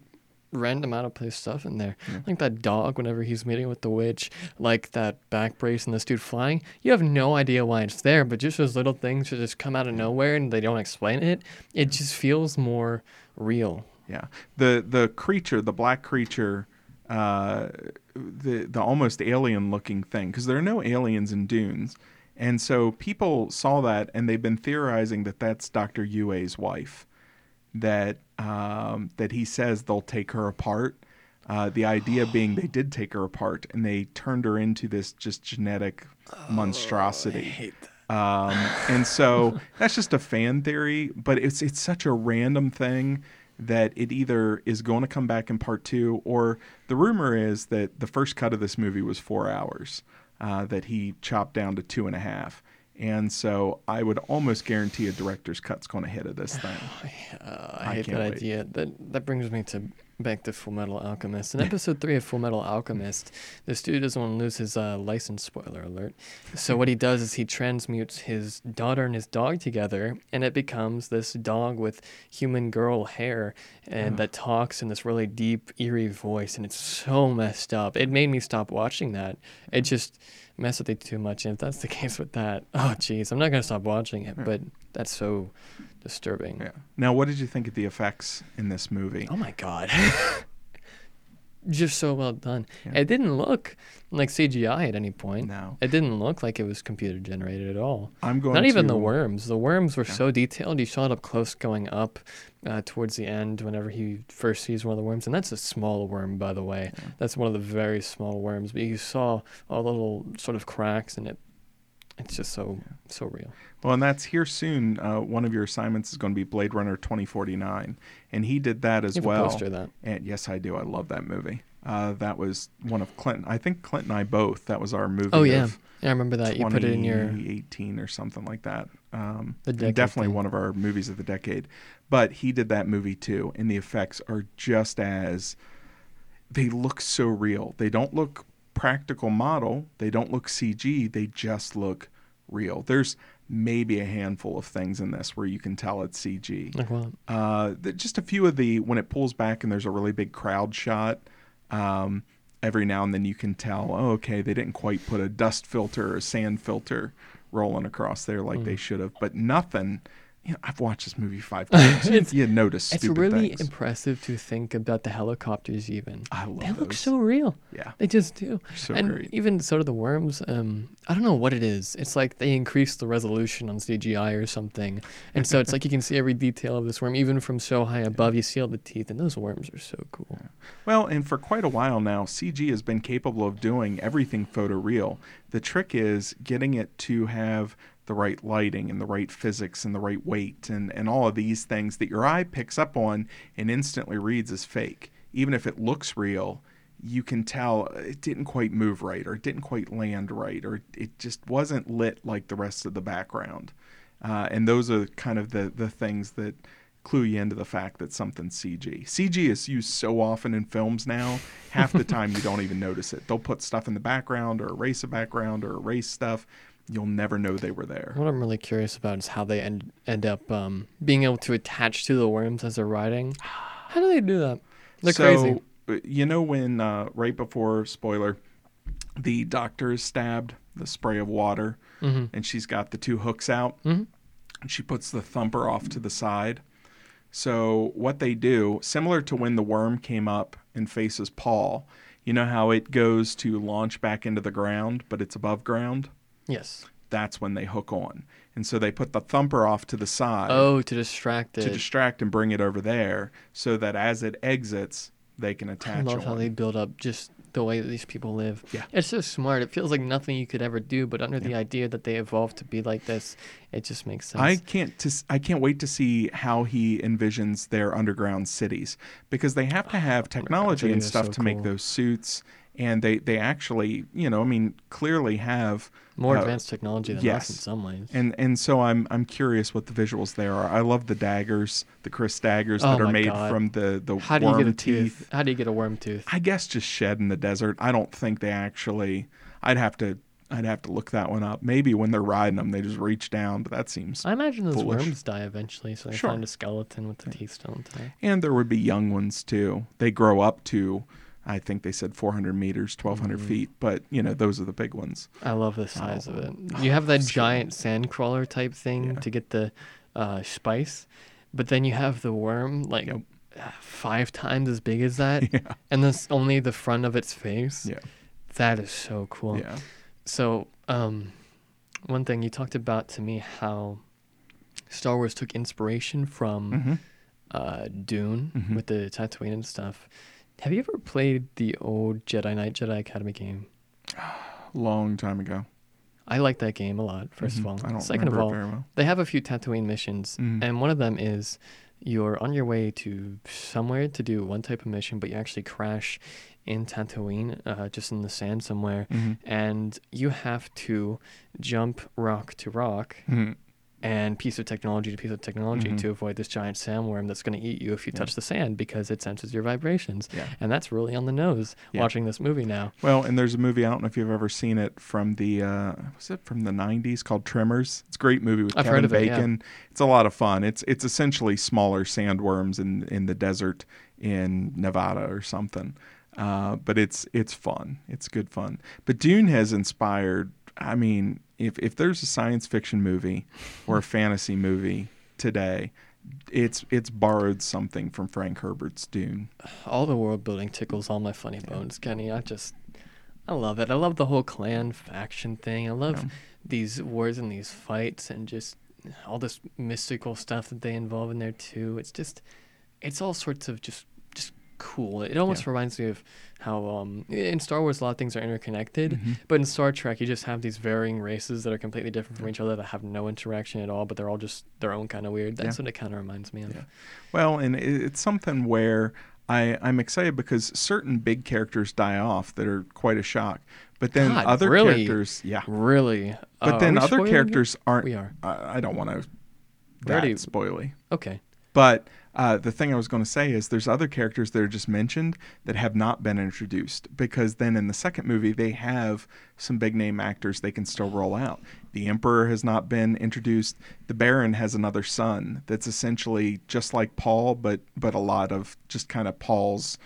random out of place stuff in there. Like that dog whenever he's meeting with the witch, like that back brace and this dude flying. You have no idea why it's there, but just those little things that just come out of nowhere and they don't explain it. It just feels more real. Yeah, the the creature, the black creature, uh, the the almost alien looking thing, because there are no aliens in Dunes, and so people saw that and they've been theorizing that that's Doctor Yue's wife, that um, that he says they'll take her apart. Uh, the idea being they did take her apart and they turned her into this just genetic monstrosity. hate that. Um, and so [LAUGHS] that's just a fan theory, but it's it's such a random thing that it either is going to come back in part two, or the rumor is that the first cut of this movie was four hours, uh, that he chopped down to two and a half. And so I would almost guarantee a director's cut's going to hit of this [SIGHS] thing. Uh, I, I hate that wait. idea. That that brings me to back to Full Metal Alchemist. In episode three of Full Metal Alchemist, this dude doesn't want to lose his uh, license. Spoiler alert. [LAUGHS] So what he does is he transmutes his daughter and his dog together, and it becomes this dog with human girl hair, and that talks in this really deep, eerie voice, and it's so messed up. It made me stop watching that. It just messed with it too much. And if that's the [LAUGHS] case with that, oh jeez, I'm not gonna stop watching it. Hmm. But that's so disturbing. Yeah. Now, what did you think of the effects in this movie? Oh my god. [LAUGHS] Just so well done. Yeah. It didn't look like CGI at any point. No. It didn't look like it was computer generated at all. I'm going Not even the worms. The worms were so detailed. You saw it up close going up uh, towards the end whenever he first sees one of the worms. And that's a small worm, by the way. That's one of the very small worms. But you saw all the little sort of cracks in it. It's just so, so real. Well, and that's here soon. Uh, one of your assignments is going to be Blade Runner 2049, and he did that as You have a well. poster that. And yes, I do. I love that movie. Uh, that was one of Clinton. I think Clint and I both. That was our movie. Oh, yeah. Yeah, I remember that. You put it in your. 2018 or something like that. Um, definitely thing. one of our movies of the decade. But he did that movie too, and the effects are just as they look so real. They don't look practical model. They don't look CG. They just look real. There's maybe a handful of things in this where you can tell it's CG. Like what? Uh, just a few of the when it pulls back and there's a really big crowd shot. Um, every now and then you can tell, oh, okay, they didn't quite put a dust filter or a sand filter rolling across there like Hmm. they should have. But nothing. You know, I've watched this movie five times. [LAUGHS] you, It's- you notice It's really things. impressive to think about the helicopters. Even I love it. they look so real. yeah, They just do. so and great. even so do the worms. Um, I don't know what it is. It's like they increased the resolution on CGI or something, and so it's [LAUGHS] like you can see every detail of this worm, even from so high above. You see all the teeth, and those worms are so cool. Well, and for quite a while now, CG has been capable of doing everything photoreal. The trick is getting it to have the right lighting and the right physics and the right weight and, and all of these things that your eye picks up on and instantly reads as fake. Even if it looks real, you can tell it didn't quite move right or it didn't quite land right or it just wasn't lit like the rest of the background. Uh, and those are kind of the, the things that clue you into the fact that something's CG. CG is used so often in films now, half the [LAUGHS] time you don't even notice it. They'll put stuff in the background or erase a background or erase stuff. You'll never know they were there. What I'm really curious about is how they end end up um, being able to attach to the worms as they're riding. [SIGHS] How do they do that? They're so, crazy. uh, You know when uh, right before spoiler, the doctor is stabbed, the spray of water, hmm and she's got the two hooks out, hmm and she puts the thumper off to the side. So what they do, similar to when the worm came up and faces Paul, you know how it goes to launch back into the ground, but it's above ground. Yes. That's when they hook on, and so they put the thumper off to the side Oh, to distract it. to distract and bring it over there, so that as it exits, they can attach. I love how they build up just the way that these people live. Yeah. It's so smart. It feels like nothing you could ever do, but under the idea that they evolved to be like this, it just makes sense. I can't to, I can't wait to see how he envisions their underground cities because they have to oh, have technology dude, and stuff so to make those suits and they they actually you know I mean clearly have More uh, advanced technology than yes. us in some ways. and and so I'm I'm curious what the visuals there are. I love the daggers, the Chris daggers Oh that are made God. from the the How do you worm get a teeth. tooth? How do you get a worm tooth? I guess just shed in the desert. I don't think they actually. I'd have to. I'd have to look that one up. Maybe when they're riding them, they just reach down, but that seems. I imagine those foolish. worms die eventually, so they Sure. find a skeleton with the teeth still intact. And there would be young ones too. They grow up to, I think they said 400 meters, 1,200 Mm-hmm. feet. But you know, those are the big ones. I love the size Oh. of it. You have that [LAUGHS] giant sand crawler type thing Yeah. to get the uh, spice, but then you have the worm like Yep. five times as big as that, [LAUGHS] Yeah. and that's only the front of its face. Yeah. That is so cool. Yeah. So, um, one thing you talked about to me how Star Wars took inspiration from hmm uh, Dune Mhm. with the Tatooine and stuff. Have you ever played the old Jedi Knight Jedi Academy game? [SIGHS] Long time ago. I like that game a lot. 1st Mhm. of all, I don't second of all, very well. they have a few Tatooine missions, Mhm. and one of them is you're on your way to somewhere to do one type of mission, but you actually crash in Tatooine, uh, just in the sand somewhere, Mhm. and you have to jump rock to rock Mhm. And piece of technology to piece of technology Mhm. to avoid this giant sandworm that's going to eat you if you Yeah. touch the sand because it senses your vibrations. Yeah. And that's really on the nose Yeah. watching this movie now. Well, and there's a movie I don't know if you've ever seen it from the uh, was it from the '90s called Tremors. It's a great movie with I've Kevin of it, yeah. Bacon. It's a lot of fun. It's it's essentially smaller sandworms in in the desert in Nevada or something. Uh, but it's it's fun. It's good fun. But Dune has inspired. I mean, if if there's a science fiction movie or a fantasy movie today, it's it's borrowed something from Frank Herbert's Dune. All the world building tickles all my funny bones, Kenny. I just, I love it. I love the whole clan faction thing. I love Yeah. these wars and these fights and just all this mystical stuff that they involve in there too. It's just, it's all sorts of just cool. It almost Yeah. reminds me of how um, in Star Wars a lot of things are interconnected, Mm-hmm. but in Star Trek you just have these varying races that are completely different from each other that have no interaction at all, but they're all just their own kind of weird. That's Yeah. what it kind of reminds me of. Yeah. Well, and it's something where I, I'm excited because certain big characters die off that are quite a shock. But then God, other really? characters, yeah. Really? But Uh, then other it? characters aren't. We are. I I don't want to We already- that spoily. Okay. But uh, the thing I was going to say is there's other characters that are just mentioned that have not been introduced because then in the second movie they have some big name actors they can still roll out. The Emperor has not been introduced. The Baron has another son that's essentially just like Paul, but but a lot of just kind of Paul's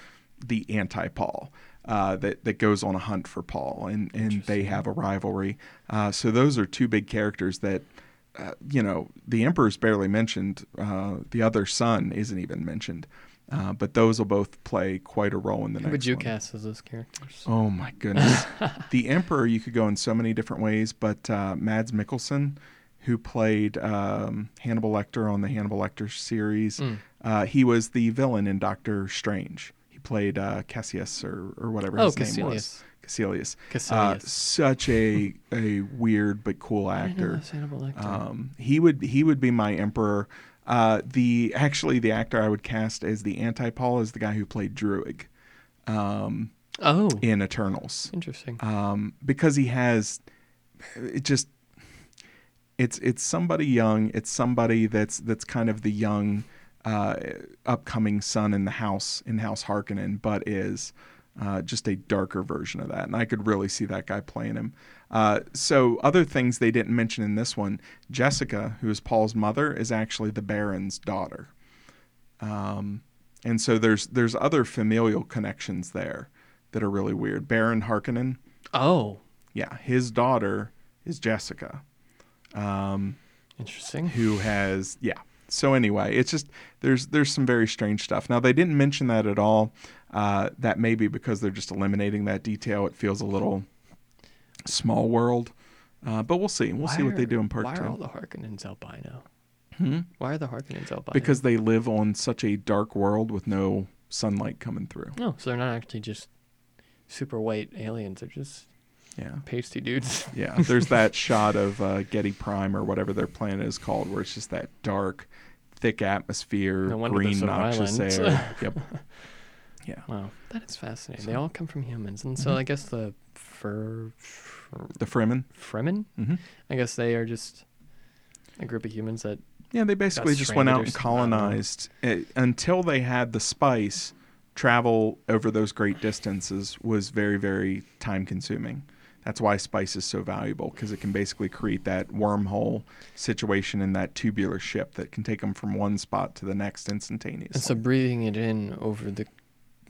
the anti-Paul. Uh, that that goes on a hunt for Paul, and and they have a rivalry. Uh, so those are two big characters that uh, you know, the emperor's barely mentioned. Uh, the other son isn't even mentioned. Uh, but those will both play quite a role in the Who next would you one. cast as those characters? Oh my goodness, [LAUGHS] the emperor you could go in so many different ways. But uh, Mads Mikkelsen, who played um, Hannibal Lecter on the Hannibal Lecter series, Mm. uh, he was the villain in Doctor Strange. He played uh, Cassius or or whatever Oh, his name was. Kaecilius. Uh, such a [LAUGHS] a weird but cool I didn't know actor. Hannibal Lecter. Um, he would he would be my emperor. Uh, the actually the actor I would cast as the anti Paul is the guy who played Druig um, oh, in Eternals interesting. um, because he has it just it's it's somebody young. It's somebody that's that's kind of the young uh, upcoming son in the house in House Harkonnen, but is uh, just a darker version of that. And I could really see that guy playing him. Uh, so other things they didn't mention in this one, Jessica, who is Paul's mother, is actually the Baron's daughter. Um, and so there's there's other familial connections there that are really weird. Baron Harkonnen, oh, yeah, his daughter is Jessica, um, interesting. who has yeah. So anyway, it's just there's there's some very strange stuff. Now they didn't mention that at all. Uh, that may be because they're just eliminating that detail. It feels a little small world, uh, but we'll see. We'll see what they do in are- part Why two. are all the Harkonnens albino? Hmm? Why are the Harkonnens albino? Because they live on such a dark world with no sunlight coming through. no, so they're not actually just super white aliens. They're just Yeah. pasty dudes. [LAUGHS] Yeah, there's that [LAUGHS] shot of uh, Giedi Prime or whatever their planet is called, where it's just that dark, thick atmosphere, No green noxious air. [LAUGHS] yep. Yeah, Wow, that is fascinating. they all come from humans, and so Mhm. I guess the fur, fr- the Fremen. Fremen. hmm I guess they are just a group of humans that Yeah, they basically just went out and something, I don't know. colonized it, until they had the spice. Travel over those great distances was very, very time consuming. That's why spice is so valuable because it can basically create that wormhole situation in that tubular ship that can take them from one spot to the next instantaneously. And so breathing it in over the,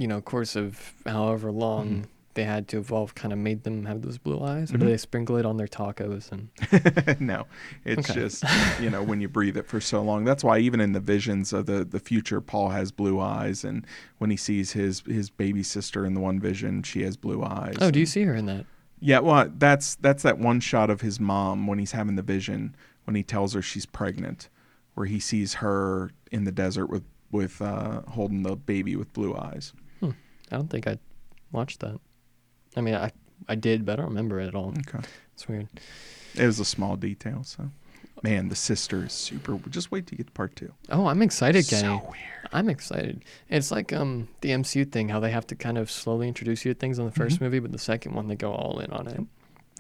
you know, course of however long Mhm. they had to evolve, kind of made them have those blue eyes, or do Mhm. they sprinkle it on their tacos? And [LAUGHS] no, it's Okay. just you know when you breathe it for so long. That's why even in the visions of the the future, Paul has blue eyes, and when he sees his his baby sister in the one vision, she has blue eyes. oh, do you see her in that? Yeah, well, that's that's that one shot of his mom when he's having the vision when he tells her she's pregnant, where he sees her in the desert with with uh, holding the baby with blue eyes. I don't think I watched that. I mean, I I did, but I don't remember it at all. Okay, It's weird. it was a small detail. So, man, the sister is super. Just wait to get to part two. Oh, I'm excited, Kenny. So weird. I'm excited. It's like um the MCU thing, how they have to kind of slowly introduce you to things on the 1st Mhm. movie, but the second one they go all in on it.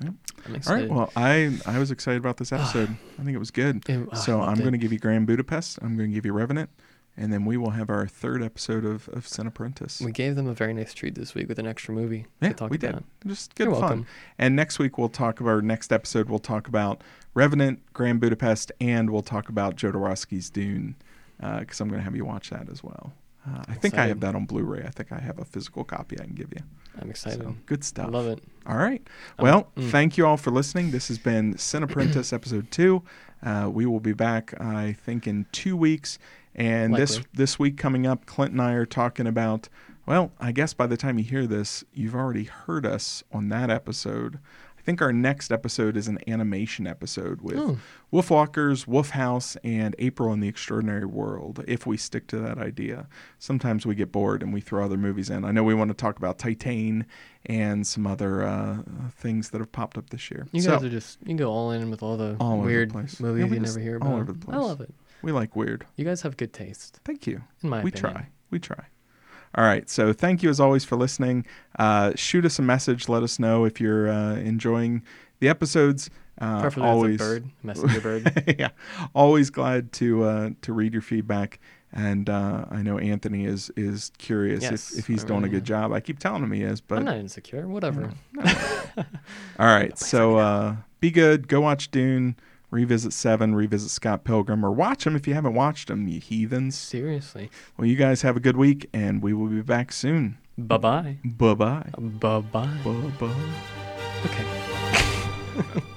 Yep. Excited. right. Well, I I was excited about this episode. [SIGHS] I think it was good. It- oh, so I'm going to give you Grand Budapest. I'm going to give you Revenant, and then we will have our third episode of of Cinepprentice. We gave them a very nice treat this week with an extra movie yeah, to talk we about. did. Just good You're fun. welcome. And next week we'll talk about our next episode. We'll talk about Revenant, Grand Budapest, and we'll talk about Jodorowsky's Dune because I'm going to have you watch that as well. Uh, I think I have that on Blu-ray. I think I have a physical copy I can give you. I'm excited. So good I stuff. love it. All right. Um, Well, mm. thank you all for listening. This has been Cinepprentice [CLEARS THROAT] episode two. Uh, we will be back, I think, in two weeks. And this Likely. this week coming up, Clint and I are talking about. Well, I guess by the time you hear this, you've already heard us on that episode. I think our next episode is an animation episode with Oh. Wolfwalkers, Wolf House, and April in the Extraordinary World, if we stick to that idea. Sometimes we get bored and we throw other movies in. I know we want to talk about Titane and some other uh, things that have popped up this year. You so, guys are just you go all in with all the All the weird place. movies Yeah, you never hear all about. over the I love it. We like weird. You guys have good taste, Thank you. in my we opinion. try. We try. All right. So thank you as always for listening. Uh, shoot us a message. Let us know if you're uh, enjoying the episodes. Uh, Preferably always, bird, [LAUGHS] messenger bird. yeah, always glad to uh, to read your feedback. And uh, I know Anthony is is curious Yes, if, if he's I doing a good job. I keep telling him he is, but I'm not insecure. Whatever. [LAUGHS] all right. So uh, be good. Go watch Dune. Revisit Seven. Revisit Scott Pilgrim, or watch them if you haven't watched them, you heathens. Seriously. Well, you guys have a good week, and we will be back soon. Bye bye. Bye bye. Bye bye. Bye bye. Okay. [LAUGHS]